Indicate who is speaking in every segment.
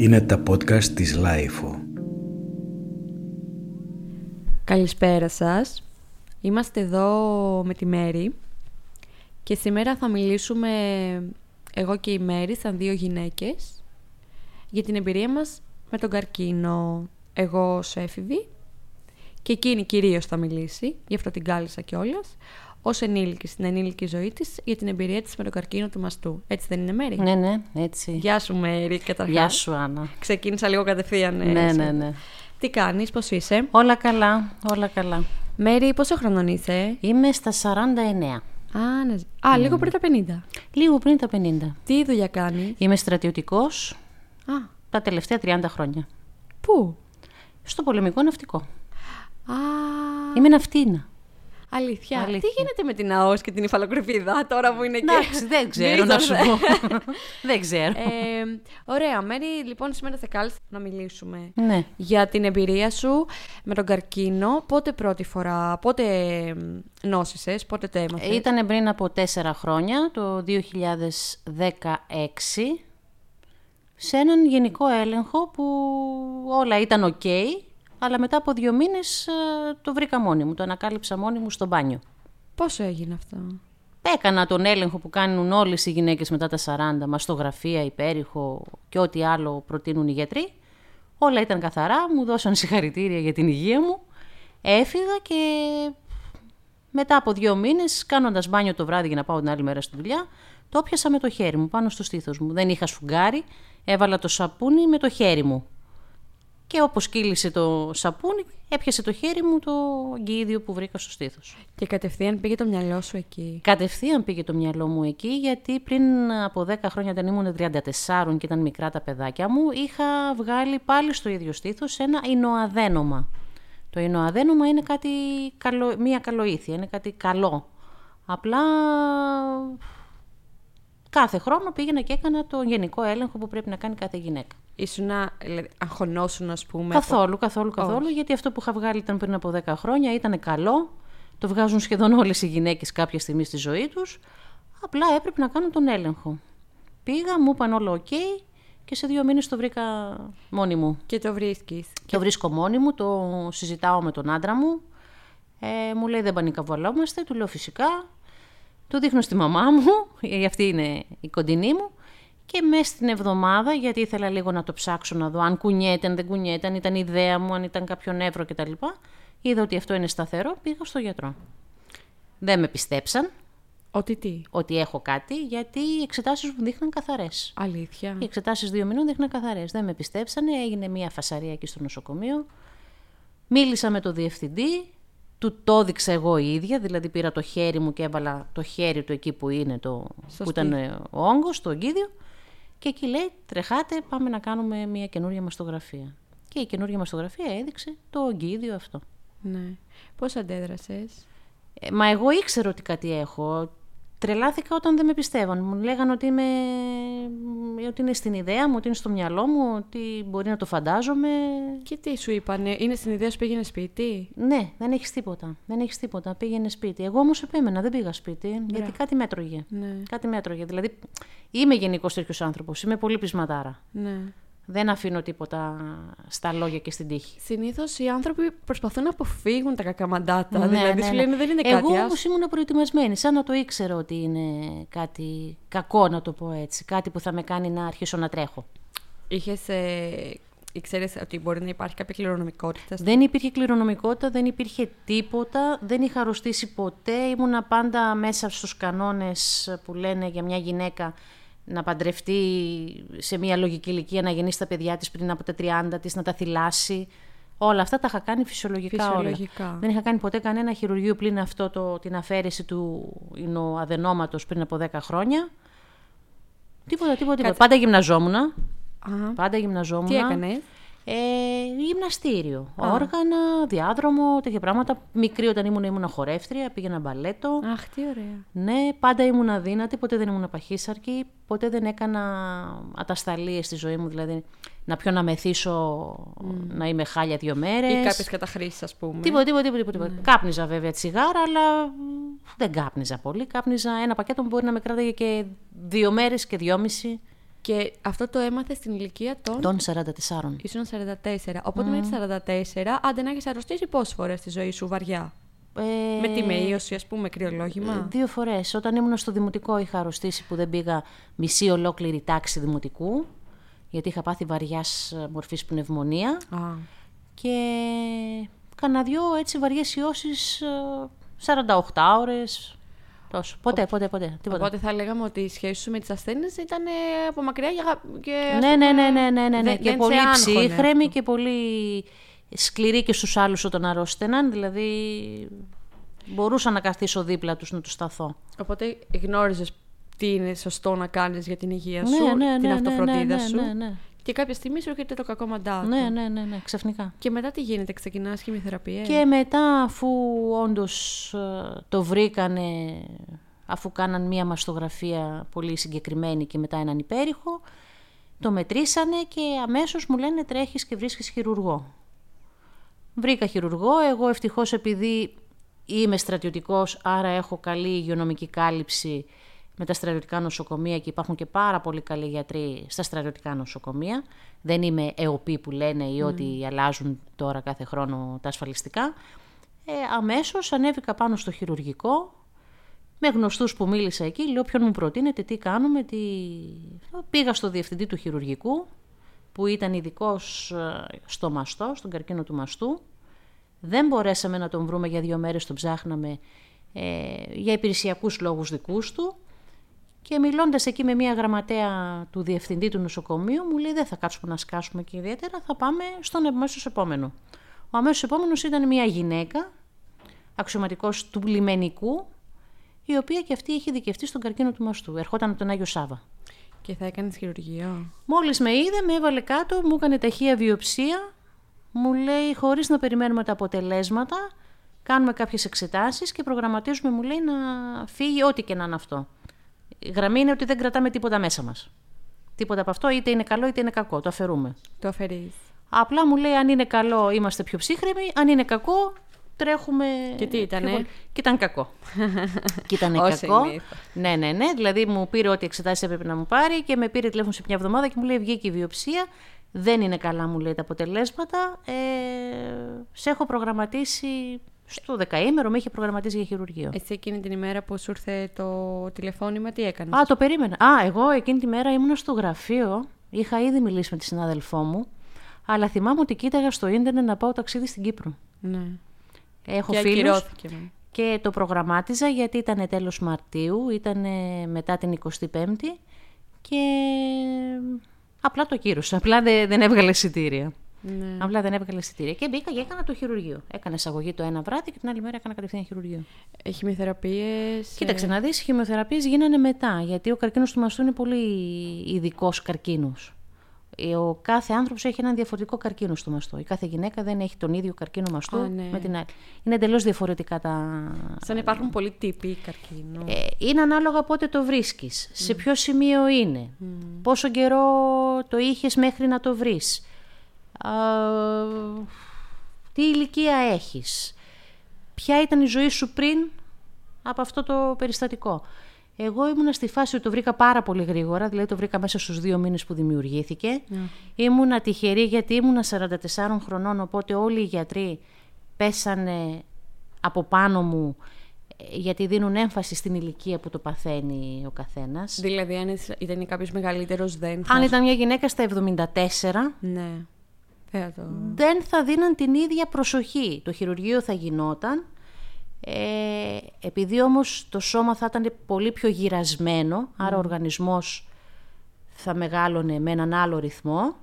Speaker 1: Είναι τα podcast της LIFO.
Speaker 2: Καλησπέρα σας. Είμαστε εδώ με τη Μέρη και σήμερα θα μιλήσουμε εγώ και η Μέρη σαν δύο γυναίκες για την εμπειρία μας με τον καρκίνο. Εγώ ως έφηβη και εκείνη κυρίως θα μιλήσει, γι' αυτό την κάλεσα κιόλας. Ως ενήλικη στην ενήλικη ζωή της για την εμπειρία της με τον καρκίνο του μαστού. Έτσι δεν είναι, Μέρη.
Speaker 3: Ναι, ναι, έτσι.
Speaker 2: Γεια σου, Μέρη, καταρχάς.
Speaker 3: Γεια σου, Άννα.
Speaker 2: Ξεκίνησα λίγο κατευθείαν. ε,
Speaker 3: Ναι,
Speaker 2: σε-
Speaker 3: ναι, ναι.
Speaker 2: Τι κάνεις, πώς είσαι;
Speaker 3: Όλα καλά, όλα καλά.
Speaker 2: Μέρη, πόσο χρονών είσαι;
Speaker 3: Είμαι στα 49.
Speaker 2: Α, ναι. Α λίγο πριν τα 50.
Speaker 3: Λίγο πριν τα 50.
Speaker 2: Τι δουλειά κάνεις;
Speaker 3: Είμαι στρατιωτικός
Speaker 2: Α,
Speaker 3: τα τελευταία 30 χρόνια.
Speaker 2: πού;
Speaker 3: Στο πολεμικό ναυτικό.
Speaker 2: Α,
Speaker 3: Είμαι ναυτίνα.
Speaker 2: αλήθεια.
Speaker 3: Αλήθεια.
Speaker 2: Τι γίνεται με την ΑΟΣ και την υφαλοκρηπίδα τώρα που είναι εκεί;
Speaker 3: Εντάξει, δεν ξέρω να σου πω. δεν ξέρω.
Speaker 2: Ε, ωραία, Μέρη, λοιπόν, σήμερα θα κάλεσα να μιλήσουμε
Speaker 3: ναι.
Speaker 2: για την εμπειρία σου με τον καρκίνο. Πότε πρώτη φορά, πότε εμ, νόσησες, πότε το έμαθες;
Speaker 3: Ήταν πριν από τέσσερα χρόνια, το 2016, σε έναν γενικό έλεγχο που όλα ήταν οκ, αλλά μετά από δύο μήνες ε, το βρήκα μόνη μου, το ανακάλυψα μόνη μου στο μπάνιο.
Speaker 2: Πώς έγινε αυτό;
Speaker 3: Έκανα τον έλεγχο που κάνουν όλες οι γυναίκες μετά τα 40, μαστογραφία, υπέρηχο και ό,τι άλλο προτείνουν οι γιατροί. Όλα ήταν καθαρά, μου δώσαν συγχαρητήρια για την υγεία μου. Έφυγα και μετά από δύο μήνες, κάνοντας μπάνιο το βράδυ για να πάω την άλλη μέρα στη δουλειά, το πιάσα με το χέρι μου πάνω στο στήθος μου. Δεν είχα σφουγγάρι, έβαλα το σαπούνι με το χέρι μου. Και όπως κύλησε το σαπούνι, έπιασε το χέρι μου το γκίδιο που βρήκα στο στήθος.
Speaker 2: Και κατευθείαν πήγε το μυαλό σου εκεί.
Speaker 3: Κατευθείαν πήγε το μυαλό μου εκεί, γιατί πριν από 10 χρόνια, όταν ήμουν 34 και ήταν μικρά τα παιδάκια μου, είχα βγάλει πάλι στο ίδιο στήθος ένα ινοαδένομα. Το ινοαδένομα είναι κάτι καλο, μία καλοήθεια, είναι κάτι καλό. Απλά κάθε χρόνο πήγαινα και έκανα το γενικό έλεγχο που πρέπει να κάνει κάθε γυναίκα.
Speaker 2: Ήσουνα, δηλαδή, αγχωνόσουν, ας πούμε.
Speaker 3: Καθόλου, καθόλου, καθόλου, γιατί αυτό που είχα βγάλει ήταν πριν από 10 χρόνια, ήταν καλό. Το βγάζουν σχεδόν όλες οι γυναίκες κάποια στιγμή στη ζωή τους. Απλά έπρεπε να κάνω τον έλεγχο. Πήγα, μου είπαν όλο οκ και σε δύο μήνες το βρήκα μόνη μου.
Speaker 2: Και το βρίσκεις.
Speaker 3: Το βρίσκω μόνη μου, το συζητάω με τον άντρα μου. Ε, μου λέει δεν πανικαβολόμαστε, του λέω φυσικά. Του δείχνω στη μαμά μου, η αυτή είναι η κοντινή μου. Και μέσα στην εβδομάδα, γιατί ήθελα λίγο να το ψάξω να δω αν κουνιέται, αν δεν κουνιέται, αν ήταν ιδέα μου, αν ήταν κάποιο νεύρο κτλ. Είδα ότι αυτό είναι σταθερό, πήγα στο γιατρό. Δεν με πιστέψαν
Speaker 2: Ότι τι;
Speaker 3: ότι έχω κάτι, γιατί οι εξετάσεις μου δείχναν καθαρές.
Speaker 2: Αλήθεια.
Speaker 3: Οι εξετάσεις δύο μηνών δείχναν καθαρές. Δεν με πιστέψανε, έγινε μια φασαρία εκεί στο νοσοκομείο. Μίλησα με τον διευθυντή, του το έδειξα εγώ η ίδια, δηλαδή πήρα το χέρι μου και έβαλα το χέρι του εκεί που είναι, το,
Speaker 2: Στο
Speaker 3: που ήταν ε, ο όγκος, το ογκίδιο. Και εκεί λέει, τρεχάτε, πάμε να κάνουμε μια καινούργια μαστογραφία. Και η καινούργια μαστογραφία έδειξε το ογκίδιο αυτό.
Speaker 2: Ναι. Πώς αντέδρασες;
Speaker 3: Ε, μα εγώ ήξερα ότι κάτι έχω. Τρελάθηκα όταν δεν με πιστεύαν. Μου λέγανε ότι, είμαι, ότι είναι στην ιδέα μου, ότι είναι στο μυαλό μου, ότι μπορεί να το φαντάζομαι.
Speaker 2: Και τι σου είπανε, είναι στην ιδέα σου πήγαινε σπίτι;
Speaker 3: Ναι, δεν έχεις τίποτα. Δεν έχεις τίποτα. Πήγαινε σπίτι. Εγώ όμως επέμενα, δεν πήγα σπίτι, γιατί κάτι μέτρωγε.
Speaker 2: Ναι.
Speaker 3: Κάτι μέτρωγε. Δηλαδή, είμαι γενικός τέτοιος άνθρωπος. Είμαι πολύ πεισματάρα.
Speaker 2: Ναι.
Speaker 3: Δεν αφήνω τίποτα στα λόγια και στην τύχη.
Speaker 2: Συνήθως οι άνθρωποι προσπαθούν να αποφύγουν τα κακά μαντάτα.
Speaker 3: Ναι,
Speaker 2: δηλαδή
Speaker 3: ναι,
Speaker 2: σου
Speaker 3: ναι.
Speaker 2: λένε δεν είναι
Speaker 3: Εγώ
Speaker 2: κάτι.
Speaker 3: όμως
Speaker 2: άσου.
Speaker 3: ήμουν προετοιμασμένη, σαν να το ήξερα ότι είναι κάτι κακό, να το πω έτσι. Κάτι που θα με κάνει να αρχίσω να τρέχω.
Speaker 2: Είχες, ε, ήξερες ότι μπορεί να υπάρχει κάποια κληρονομικότητα. στο-
Speaker 3: Δεν υπήρχε κληρονομικότητα, δεν υπήρχε τίποτα, δεν είχα αρρωστήσει ποτέ. Ήμουνα πάντα μέσα στους κανόνες που λένε για μια γυναίκα να παντρευτεί σε μια λογική ηλικία, να γεννήσει τα παιδιά της πριν από τα 30 της, να τα θυλάσει. Όλα αυτά τα είχα κάνει φυσιολογικά,
Speaker 2: Φυσιολογικά.
Speaker 3: όλα. Δεν είχα κάνει ποτέ κανένα χειρουργείο πλην αυτό το, την αφαίρεση του αδενόματος πριν από 10 χρόνια. Τίποτα, τίποτα, τίποτα. Πάντα γυμναζόμουν.
Speaker 2: Α,
Speaker 3: Πάντα γυμναζόμουν.
Speaker 2: τι έκανες;
Speaker 3: Ε, γυμναστήριο. Όργανα, διάδρομο, τέτοια πράγματα. Μικρή όταν ήμουν, ήμουν χορεύτρια, πήγαινα μπαλέτο.
Speaker 2: Αχ, τι ωραία.
Speaker 3: Ναι, πάντα ήμουν αδύνατη, ποτέ δεν ήμουν παχύσαρκη, ποτέ δεν έκανα ατασταλίες στη ζωή μου, δηλαδή να πιω να μεθύσω, να είμαι χάλια δύο μέρες.
Speaker 2: Ή κάποιες καταχρήσεις, ας πούμε.
Speaker 3: Τίποτα, τίποτα, τίποτα. τίποτα. Κάπνιζα βέβαια τσιγάρα, αλλά μ, δεν κάπνιζα πολύ. Κάπνιζα ένα πακέτο που μπορεί να με κράταγε και δύο μέρες και δυόμιση.
Speaker 2: Και αυτό το έμαθε στην ηλικία των.
Speaker 3: Των 44.
Speaker 2: Ήσουν 44. Οπότε με 44, άντε να έχεις αρρωστήσει πόσες φορές στη ζωή σου βαριά;
Speaker 3: Ε,
Speaker 2: Με τη μεΐωση, ας πούμε, κρυολόγημα;
Speaker 3: Δύο φορές. Όταν ήμουν στο δημοτικό είχα αρρωστήσει που δεν πήγα μισή ολόκληρη τάξη δημοτικού. Γιατί είχα πάθει βαριάς μορφής πνευμονία.
Speaker 2: Α,
Speaker 3: Και κάνα δυο έτσι βαριές ιώσεις ε, 48 ώρες. Τόσο. Ποτέ, ποτέ, ποτέ. Τίποτα.
Speaker 2: Οπότε θα λέγαμε ότι η σχέση σου με τις ασθένειες ήταν ε, από μακριά για. Και, ας
Speaker 3: Ναι,
Speaker 2: πούμε,
Speaker 3: ναι, ναι, ναι, ναι, ναι, ναι.
Speaker 2: δεν-
Speaker 3: Και
Speaker 2: δεν σε
Speaker 3: πολύ
Speaker 2: άγχωνε
Speaker 3: ψύχρεμη
Speaker 2: αυτό.
Speaker 3: και πολύ σκληρή και στους άλλους όταν αρρώστεναν. Δηλαδή μπορούσα να καθίσω δίπλα τους να τους σταθώ.
Speaker 2: Οπότε γνώριζες τι είναι σωστό να κάνεις για την υγεία σου,
Speaker 3: Ναι, ναι,
Speaker 2: την
Speaker 3: ναι,
Speaker 2: αυτοφροντίδα
Speaker 3: ναι, ναι,
Speaker 2: σου.
Speaker 3: Ναι, ναι.
Speaker 2: Και κάποια στιγμή σου έρχεται το κακό μαντάτο.
Speaker 3: Ναι, ναι, ναι, ναι, ξαφνικά.
Speaker 2: Και μετά τι γίνεται, ξεκινάς χημειοθεραπεία.
Speaker 3: Και μετά αφού όντως ε, το βρήκανε, αφού κάναν μία μαστογραφία πολύ συγκεκριμένη και μετά έναν υπέρηχο, το μετρήσανε και αμέσως μου λένε τρέχεις και βρίσκεις χειρουργό. Βρήκα χειρουργό, εγώ ευτυχώς επειδή είμαι στρατιωτικός, άρα έχω καλή υγειονομική κάλυψη με τα στρατιωτικά νοσοκομεία και υπάρχουν και πάρα πολύ καλοί γιατροί στα στρατιωτικά νοσοκομεία. Δεν είμαι ΕΟΠΗ που λένε ή ότι αλλάζουν τώρα κάθε χρόνο τα ασφαλιστικά. Ε, αμέσως ανέβηκα πάνω στο χειρουργικό, με γνωστούς που μίλησα εκεί, λέω ποιον μου προτείνετε, τι κάνουμε, τι... Πήγα στο διευθυντή του χειρουργικού, που ήταν ειδικός στο μαστό, στον καρκίνο του μαστού. Δεν μπορέσαμε να τον βρούμε για δύο μέρες, τον ψάχναμε ε, για υπηρεσιακούς λόγους δικούς του. Και μιλώντας εκεί με μια γραμματέα του διευθυντή του νοσοκομείου, μου λέει δεν θα κάτσουμε να σκάσουμε και ιδιαίτερα, θα πάμε στον αμέσως επόμενο. Ο αμέσως επόμενος ήταν μια γυναίκα, αξιωματικός του λιμενικού, η οποία και αυτή είχε δικαιωθεί στον καρκίνο του μαστού. Ερχόταν από τον Άγιο Σάβα.
Speaker 2: Και θα έκανες χειρουργείο.
Speaker 3: Μόλις με είδε, με έβαλε κάτω, μου έκανε ταχεία βιοψία, μου λέει χωρίς να περιμένουμε τα αποτελέσματα, κάνουμε κάποιες εξετάσεις και προγραμματίζουμε, μου λέει, να φύγει ό,τι και να είναι αυτό. Η γραμμή είναι ότι δεν κρατάμε τίποτα μέσα μας. Τίποτα από αυτό, είτε είναι καλό είτε είναι κακό, το αφαιρούμε.
Speaker 2: Το αφαιρείς.
Speaker 3: Απλά μου λέει αν είναι καλό είμαστε πιο ψύχρεμοι, αν είναι κακό τρέχουμε...
Speaker 2: Και τι ήτανε;
Speaker 3: πιο πολύ. Και ήταν κακό. και ήταν
Speaker 2: Όσο
Speaker 3: κακό.
Speaker 2: συνήθως.
Speaker 3: Ναι, ναι, ναι. Δηλαδή μου πήρε ό,τι εξετάσεις έπρεπε να μου πάρει και με πήρε τηλέφωνο σε μια εβδομάδα και μου λέει βγήκε η βιοψία. Δεν είναι καλά, μου λέει τα αποτελέσματα. Ε, σε έχω προγραμματίσει στο δεκαήμερο, με είχε προγραμματίσει για χειρουργείο.
Speaker 2: Εσύ εκείνη την ημέρα που σου ήρθε το τηλεφώνημα, τι έκανε;
Speaker 3: Α, το περίμενα. Α, εγώ εκείνη τη μέρα ήμουν στο γραφείο. Είχα ήδη μιλήσει με τη συνάδελφό μου. Αλλά θυμάμαι ότι κοίταγα στο ίντερνετ να πάω ταξίδι στην Κύπρο.
Speaker 2: Ναι.
Speaker 3: Έχω
Speaker 2: και
Speaker 3: φίλους
Speaker 2: ακυρώθηκε. ναι.
Speaker 3: και το προγραμμάτιζα γιατί ήταν τέλος Μαρτίου, ήταν μετά την 25η και απλά το κύρωσα. Απλά δεν, δεν έβγαλε εισιτήρια.
Speaker 2: Ναι.
Speaker 3: Απλά δεν έβγαλε εισιτήρια. Και μπήκα και έκανα το χειρουργείο. Έκανα εισαγωγή το ένα βράδυ και την άλλη μέρα έκανα κατευθείαν χειρουργείο.
Speaker 2: Ε, Χημειοθεραπείες.
Speaker 3: Κοίταξε να δεις, οι χημειοθεραπείες γίνανε μετά, γιατί ο καρκίνος του μαστού είναι πολύ ειδικός καρκίνος. Ε, Ο κάθε άνθρωπος έχει έναν διαφορετικό καρκίνο στο μαστό. Η κάθε γυναίκα δεν έχει τον ίδιο καρκίνο μαστού
Speaker 2: Α, ναι.
Speaker 3: με την άλλη. Είναι εντελώς διαφορετικά τα...
Speaker 2: Σαν να υπάρχουν πολλοί τύποι καρκίνου.
Speaker 3: Ε, είναι ανάλογα πότε το βρίσκεις, σε ποιο σημείο είναι, πόσο καιρό το είχες μέχρι να το βρεις, α, τι ηλικία έχεις, ποια ήταν η ζωή σου πριν από αυτό το περιστατικό; Εγώ ήμουνα στη φάση ότι το βρήκα πάρα πολύ γρήγορα, δηλαδή το βρήκα μέσα στους δύο μήνες που δημιουργήθηκε. Ήμουνα τυχερή γιατί ήμουνα 44 χρονών, οπότε όλοι οι γιατροί πέσανε από πάνω μου ε, γιατί δίνουν έμφαση στην ηλικία που το παθαίνει ο καθένας.
Speaker 2: Δηλαδή, αν είσαι- ήταν κάποιος μεγαλύτερος, δεν θα.
Speaker 3: Αν ήταν μια γυναίκα στα 74,
Speaker 2: Ναι. Δεν θα το.
Speaker 3: δεν θα δίναν την ίδια προσοχή. Το χειρουργείο θα γινόταν. Ε, επειδή όμως το σώμα θα ήταν πολύ πιο γυρασμένο, άρα ο οργανισμός θα μεγάλωνε με έναν άλλο ρυθμό,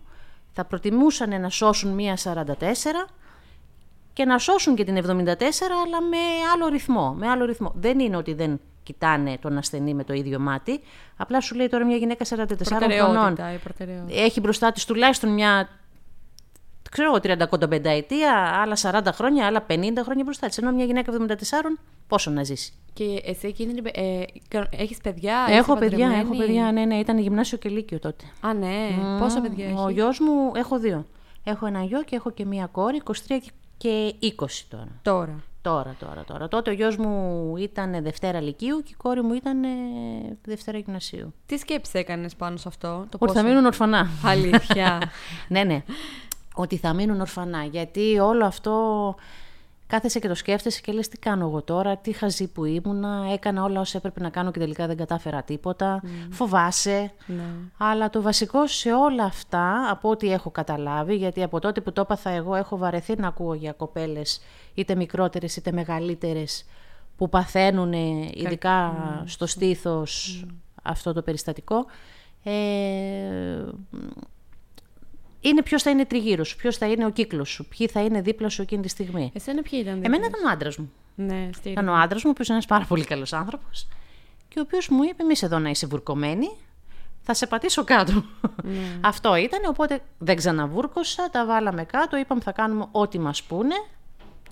Speaker 3: θα προτιμούσαν να σώσουν μία 44 και να σώσουν και την 74, αλλά με άλλο ρυθμό. Με άλλο ρυθμό. Δεν είναι ότι δεν κοιτάνε τον ασθενή με το ίδιο μάτι. Απλά σου λέει τώρα μια γυναίκα 44 χρονών
Speaker 2: Προτεραιότητα, η προτεραιότητα.
Speaker 3: έχει μπροστά της τουλάχιστον μια ξέρω εγώ 35 ετία, άλλα 40 χρόνια, άλλα 50 χρόνια μπροστά της. Ενώ μια γυναίκα 74 πόσο να ζήσει;
Speaker 2: Και εσύ εκείνη την. Ε, έχεις παιδιά,
Speaker 3: έχω
Speaker 2: είσαι
Speaker 3: παιδιά, έχω
Speaker 2: παντρεμένη;
Speaker 3: παιδιά, ναι, ναι, ήταν γυμνάσιο και λύκειο τότε.
Speaker 2: Α, ναι. Πόσα παιδιά
Speaker 3: Ο
Speaker 2: έχεις;
Speaker 3: γιος μου, έχω δύο. Έχω ένα γιο και έχω και μία κόρη, 23 και 20 τώρα.
Speaker 2: Τώρα.
Speaker 3: Τώρα, τώρα, τώρα. Τότε ο γιος μου ήταν Δευτέρα Λυκείου και η κόρη μου ήταν ε, Δευτέρα Γυμνασίου.
Speaker 2: Τι σκέψεις έκανες πάνω σε αυτό, το
Speaker 3: Ότι θα μείνουν ορφανά.
Speaker 2: Αλήθεια.
Speaker 3: ναι, ναι. Ότι θα μείνουν ορφανά. Γιατί όλο αυτό κάθεσαι και το σκέφτεσαι και λες τι κάνω εγώ τώρα, τι χαζή που ήμουνα, έκανα όλα όσα έπρεπε να κάνω και τελικά δεν κατάφερα τίποτα, φοβάσαι.
Speaker 2: ναι.
Speaker 3: Αλλά το βασικό σε όλα αυτά, από ό,τι έχω καταλάβει, γιατί από τότε που το έπαθα εγώ έχω βαρεθεί να ακούω για κοπέλες είτε μικρότερες είτε μεγαλύτερες που παθαίνουν ειδικά στο στήθος αυτό το περιστατικό. Ε, είναι ποιος θα είναι τριγύρω σου, ποιος θα είναι ο κύκλος σου, ποιοι θα είναι δίπλα σου εκείνη τη στιγμή.
Speaker 2: Εσένα ποιοι ήταν
Speaker 3: Εμένα
Speaker 2: δίπλα
Speaker 3: ήταν ο άντρας μου.
Speaker 2: σου; Ναι, στη
Speaker 3: Ήταν ο άντρας μου, ο οποίος είναι ένας πάρα πολύ καλός άνθρωπος. Και ο οποίος μου είπε: Εμείς εδώ να είσαι βουρκωμένη, θα σε πατήσω κάτω. Αυτό ήταν, οπότε δεν ξαναβούρκωσα, τα βάλαμε κάτω, είπαμε θα κάνουμε ό,τι μας πούνε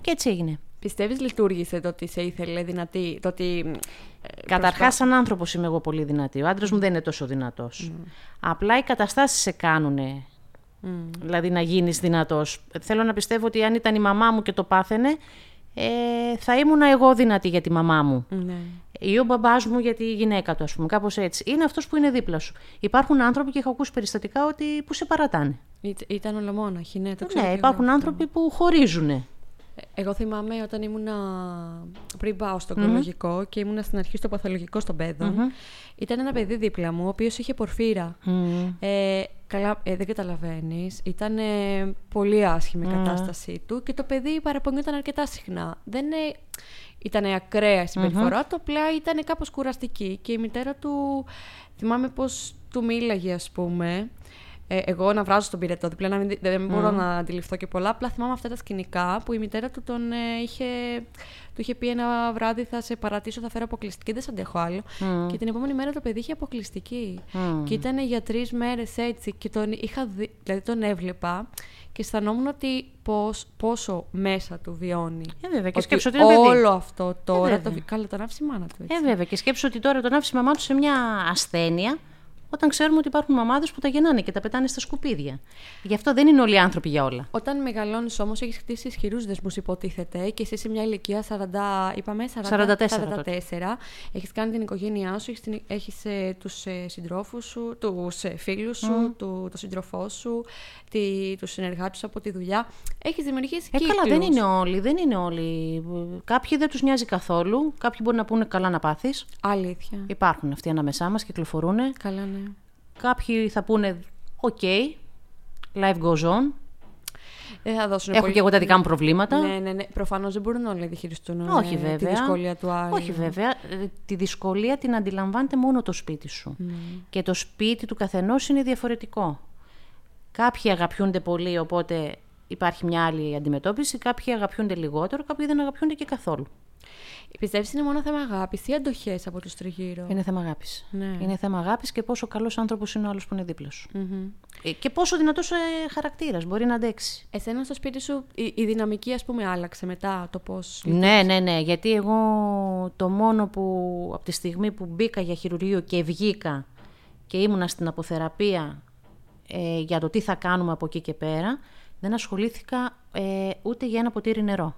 Speaker 3: και έτσι έγινε.
Speaker 2: Πιστεύεις λειτουργήσε το ότι σε ήθελε δυνατή, το ότι... ε,
Speaker 3: Καταρχάς, σαν άνθρωπος είμαι εγώ πολύ δυνατή. Ο άντρας μου δεν είναι τόσο δυνατός. Απλά οι καταστάσεις σε κάνουν. Δηλαδή να γίνεις δυνατός. Θέλω να πιστεύω ότι αν ήταν η μαμά μου και το πάθαινε, ε, θα ήμουν εγώ δυνατή για τη μαμά μου.
Speaker 2: Ναι.
Speaker 3: Ή ο μπαμπάς μου για τη γυναίκα του, ας πούμε, κάπως έτσι. Είναι αυτός που είναι δίπλα σου. Υπάρχουν άνθρωποι και έχω ακούσει περιστατικά ότι που σε παρατάνε.
Speaker 2: Ήτ- Ήταν ολομόναχοι, ναι, το ξέρω
Speaker 3: Ναι,
Speaker 2: και
Speaker 3: υπάρχουν
Speaker 2: εγώ.
Speaker 3: άνθρωποι που χωρίζουν.
Speaker 2: Εγώ θυμάμαι όταν ήμουνα πριν πάω στο ογκολογικό και ήμουνα στην αρχή στο παθολογικό στον παιδων Ήταν ένα παιδί δίπλα μου, ο οποίος είχε πορφύρα. Ε, καλά, ε, δεν καταλαβαίνεις. Ήταν ε, πολύ άσχημη η κατάστασή του και το παιδί παραπονιόταν αρκετά συχνά. Δεν ε, ήταν ακραία η συμπεριφορά του, απλά ήταν κάπως κουραστική. Και η μητέρα του, θυμάμαι πώς του μίλαγε, ας πούμε. Ε, εγώ να βράζω στον πυρετό δίπλα, να μην, δι- δεν μπορώ να αντιληφθώ και πολλά. Απλά θυμάμαι αυτά τα σκηνικά που η μητέρα του τον ε, είχε, του είχε πει ένα βράδυ θα σε παρατήσω, θα φέρω αποκλειστική, δεν σε αντέχω άλλο. Και την επόμενη μέρα το παιδί είχε αποκλειστική. Και ήταν για τρεις μέρες έτσι. Και τον, είχα δει, δηλαδή τον έβλεπα και αισθανόμουν ότι πώς, πόσο μέσα του βιώνει.
Speaker 3: Ε, βέβαια, και
Speaker 2: Ότι
Speaker 3: σκέψου ότι είναι παιδί.
Speaker 2: όλο αυτό τώρα.
Speaker 3: βέβαια.
Speaker 2: το, βι- καλά, τον άφησε η μάνα του. Έτσι.
Speaker 3: Ε, βέβαια. Και σκέψου ότι τώρα τον άφησε η μαμά του σε μια ασθένεια, όταν ξέρουμε ότι υπάρχουν μαμάδες που τα γεννάνε και τα πετάνε στα σκουπίδια. Γι' αυτό δεν είναι όλοι οι άνθρωποι για όλα.
Speaker 2: Όταν μεγαλώνεις όμως, έχεις χτίσει ισχυρούς δεσμούς, υποτίθεται, και εσύ σε μια ηλικία 40, είπαμε, 40,
Speaker 3: 44
Speaker 2: 44 έχεις κάνει την οικογένειά σου, έχεις έχεις, ε, τους ε, συντρόφους σου, τους ε, φίλους σου, του, το σύντροφό σου, τη, τους συνεργάτες σου από τη δουλειά. Έχεις δημιουργήσει
Speaker 3: Ε,
Speaker 2: κύκλους.
Speaker 3: καλά, δεν είναι όλοι. Δεν είναι όλοι. Κάποιοι δεν τους νοιάζει καθόλου. Κάποιοι μπορεί να πούνε καλά να πάθεις.
Speaker 2: Αλήθεια.
Speaker 3: Υπάρχουν αυτοί ανάμεσά μας, κυκλοφορούν.
Speaker 2: Καλά, ναι.
Speaker 3: Κάποιοι θα πούνε OK, life goes on.
Speaker 2: Δεν θα δώσουν
Speaker 3: Έχω
Speaker 2: πολύ-
Speaker 3: και εγώ τα δικά μου προβλήματα.
Speaker 2: Ναι, ναι, ναι. Προφανώς δεν μπορούν όλοι να διαχειριστούν
Speaker 3: Όχι
Speaker 2: ε,
Speaker 3: βέβαια.
Speaker 2: τη δυσκολία του άλλου.
Speaker 3: Όχι βέβαια. Ε, Τη δυσκολία την αντιλαμβάνεται μόνο το σπίτι σου.
Speaker 2: Ναι.
Speaker 3: Και το σπίτι του καθενός είναι διαφορετικό. Κάποιοι αγαπιούνται πολύ, οπότε υπάρχει μια άλλη αντιμετώπιση. Κάποιοι αγαπιούνται λιγότερο, κάποιοι δεν αγαπιούνται και καθόλου.
Speaker 2: Πιστεύεις είναι μόνο θέμα αγάπης ή αντοχές από τους τριγύρω;
Speaker 3: Είναι θέμα αγάπης.
Speaker 2: Ναι.
Speaker 3: Είναι θέμα αγάπης και πόσο καλός άνθρωπος είναι ο άλλος που είναι δίπλα σου. Ε, Και πόσο δυνατός ε, χαρακτήρας μπορεί να αντέξει.
Speaker 2: Εσένα στο σπίτι σου η, η δυναμική ας πούμε άλλαξε μετά το πώς...
Speaker 3: Ναι, ναι, ναι. Γιατί εγώ το μόνο που από τη στιγμή που μπήκα για χειρουργείο και βγήκα και ήμουνα στην αποθεραπεία ε, για το τι θα κάνουμε από εκεί και πέρα, δεν ασχολήθηκα ε, ούτε για ένα ποτήρι νερό.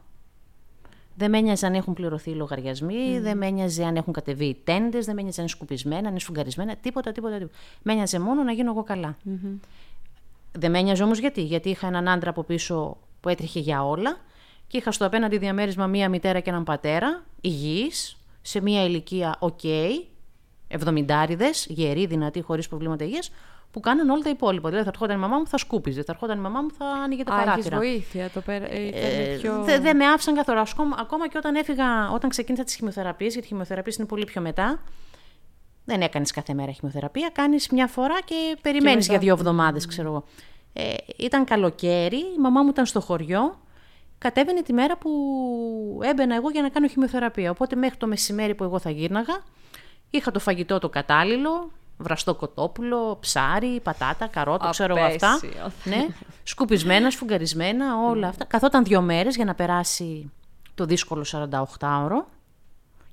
Speaker 3: Δεν με ένοιαζε αν έχουν πληρωθεί οι λογαριασμοί, δεν με ένοιαζε αν έχουν κατεβεί οι τέντες, δεν με ένοιαζε αν είναι σκουπισμένα, αν είναι σφουγγαρισμένα, τίποτα, τίποτα. τίποτα. Με ένοιαζε μόνο να γίνω εγώ καλά. Δεν με ένοιαζε όμως γιατί. Γιατί είχα έναν άντρα από πίσω που έτρεχε για όλα και είχα στο απέναντι διαμέρισμα μία μητέρα και έναν πατέρα, υγιείς, σε μία ηλικία οκ, εβδομηντάριδες, γεροί, δυνατοί, χωρίς προβλήματα υγείας, που κάναν όλα τα υπόλοιπα. Δηλαδή θα ερχόταν η μαμά μου, θα σκούπιζε, θα ερχόταν η μαμά μου, θα άνοιγε τα
Speaker 2: Α, έχεις
Speaker 3: παράθυρα.
Speaker 2: βοήθεια, το πέρα... ε, ήταν
Speaker 3: Ε,
Speaker 2: πιο...
Speaker 3: δε- Δεν με άφησαν καθόλου. Ακόμα, ακόμα και όταν έφυγα, όταν ξεκίνησα τις χημειοθεραπείες, γιατί οι χημειοθεραπείες είναι πολύ πιο μετά. Δεν έκανες κάθε μέρα χημειοθεραπεία. Κάνεις μια φορά και περιμένεις
Speaker 2: μετά.
Speaker 3: για δύο εβδομάδες, ξέρω εγώ. Ε, ήταν καλοκαίρι, η μαμά μου ήταν στο χωριό. Κατέβαινε τη μέρα που έμπαινα εγώ για να κάνω χημειοθεραπεία. Οπότε μέχρι το μεσημέρι που εγώ θα γύρναγα, είχα το φαγητό το κατάλληλο, βραστό κοτόπουλο, ψάρι, πατάτα, καρότο, ξέρω εγώ αυτά.
Speaker 2: Απέσιο.
Speaker 3: Ναι, σκουπισμένα, σφουγγαρισμένα, όλα αυτά. Καθόταν δύο μέρες για να περάσει το δύσκολο 48ωρο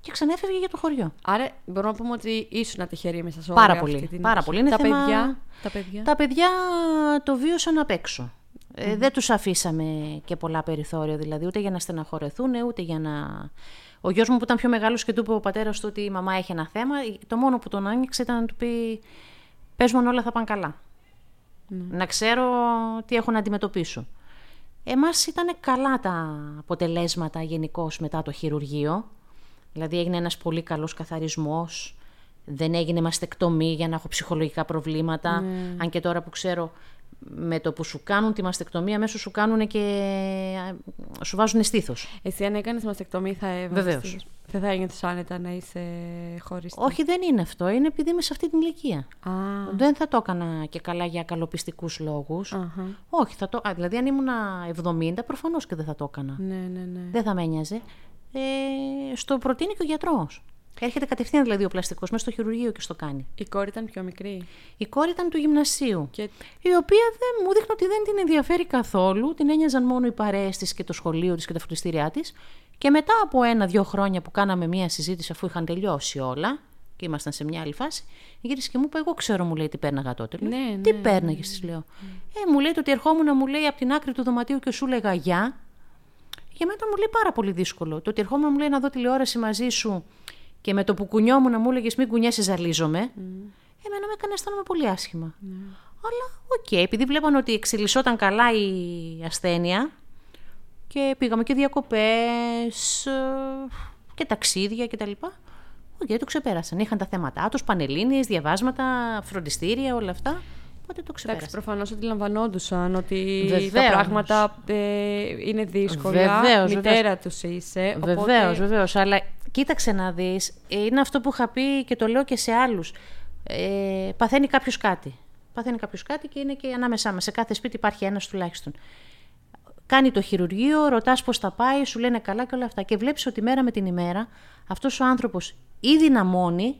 Speaker 3: και ξανέφευγε για το χωριό.
Speaker 2: Άρα μπορούμε να πούμε ότι ήσουν τυχερή μέσα σε όλη
Speaker 3: Πάρα
Speaker 2: αυτή
Speaker 3: πολύ,
Speaker 2: την
Speaker 3: πάρα
Speaker 2: εποχή.
Speaker 3: πολύ. Είναι
Speaker 2: τα,
Speaker 3: θέμα-
Speaker 2: παιδιά, τα παιδιά.
Speaker 3: Τα παιδιά το βίωσαν απ' έξω. Ε, δεν τους αφήσαμε και πολλά περιθώρια, δηλαδή ούτε για να στεναχωρεθούν, ούτε για να... Ο γιος μου που ήταν πιο μεγάλος και του είπε ο πατέρας του ότι η μαμά έχει ένα θέμα, το μόνο που τον άνοιξε ήταν να του πει πες μου αν όλα θα πάνε καλά. Να ξέρω τι έχω να αντιμετωπίσω. Εμάς ήταν καλά τα αποτελέσματα γενικώς μετά το χειρουργείο. Δηλαδή έγινε ένας πολύ καλός καθαρισμός, δεν έγινε μαστεκτομή για να έχω ψυχολογικά προβλήματα. Αν και τώρα που ξέρω με το που σου κάνουν τη μαστεκτομή, αμέσως σου κάνουν και. σου βάζουν στήθος.
Speaker 2: Εσύ, αν έκανες μαστεκτομή, θα έβαζες.
Speaker 3: Βεβαίως.
Speaker 2: Δεν θα έγινε άνετα να είσαι χωρίς.
Speaker 3: Όχι, δεν είναι αυτό. Είναι επειδή είμαι σε αυτή την ηλικία.
Speaker 2: Α,
Speaker 3: Δεν θα το έκανα και καλά για καλοπιστικούς λόγους.
Speaker 2: αχα.
Speaker 3: Όχι, θα το. α, δηλαδή, αν ήμουν 70, προφανώς και δεν θα το έκανα.
Speaker 2: Ναι, ναι, ναι.
Speaker 3: Δεν θα με ένοιαζε. Ε, στο προτείνει και ο γιατρός. Έρχεται κατευθείαν δηλαδή ο πλαστικός μέσα στο χειρουργείο και στο κάνει.
Speaker 2: Η κόρη ήταν πιο μικρή.
Speaker 3: Η κόρη ήταν του γυμνασίου.
Speaker 2: Και
Speaker 3: η οποία δεν μου δείχνει ότι δεν την ενδιαφέρει καθόλου. Την ένοιαζαν μόνο οι παρέες της και το σχολείο της και τα φροντιστήριά της. Και μετά από ένα-δύο χρόνια που κάναμε μία συζήτηση, αφού είχαν τελειώσει όλα και ήμασταν σε μια άλλη φάση, γύρισε και μου είπε: Εγώ ξέρω, μου λέει, τι πέρναγα τότε. Λέω,
Speaker 2: Ναι,
Speaker 3: τι
Speaker 2: ναι,
Speaker 3: πέρναγες, της λέω. Ε, μου λέει το ότι ερχόμουν, μου λέει, από την άκρη του δωματίου και σου λέγα γεια. Για μένα μου λέει πάρα πολύ δύσκολο. Το ότι ερχόμουν, μου λέει, να δω τηλεόραση μαζί σου και με το που κουνιόμουν να μου έλεγες Μην κουνιέσαι, ζαλίζομαι. Εμένα με έκανε να αισθάνομαι πολύ άσχημα. Αλλά οκ, επειδή βλέπαν ότι εξελισσόταν καλά η ασθένεια και πήγαμε και διακοπές ε, και ταξίδια κτλ. Οκ, το ξεπέρασαν. Είχαν τα θέματα τους, πανελλήνιες, διαβάσματα, φροντιστήρια, όλα αυτά. Οπότε το
Speaker 2: εντάξει,
Speaker 3: ξεπέρασαν.
Speaker 2: προφανώς αντιλαμβανόταν ότι
Speaker 3: Βεβαίως.
Speaker 2: τα πράγματα ε, είναι δύσκολα.
Speaker 3: Βεβαίως,
Speaker 2: Μητέρα τους είσαι.
Speaker 3: Βεβαίως,
Speaker 2: οπότε...
Speaker 3: βεβαίως. Αλλά κοίταξε να δεις, είναι αυτό που είχα πει και το λέω και σε άλλους. Ε, παθαίνει κάποιος κάτι. Παθαίνει κάποιος κάτι και είναι και ανάμεσά μας. Σε κάθε σπίτι υπάρχει ένας τουλάχιστον. Κάνει το χειρουργείο, ρωτάς πώς θα πάει, σου λένε καλά και όλα αυτά. Και βλέπεις ότι μέρα με την ημέρα αυτός ο άνθρωπος ή δυναμώνει,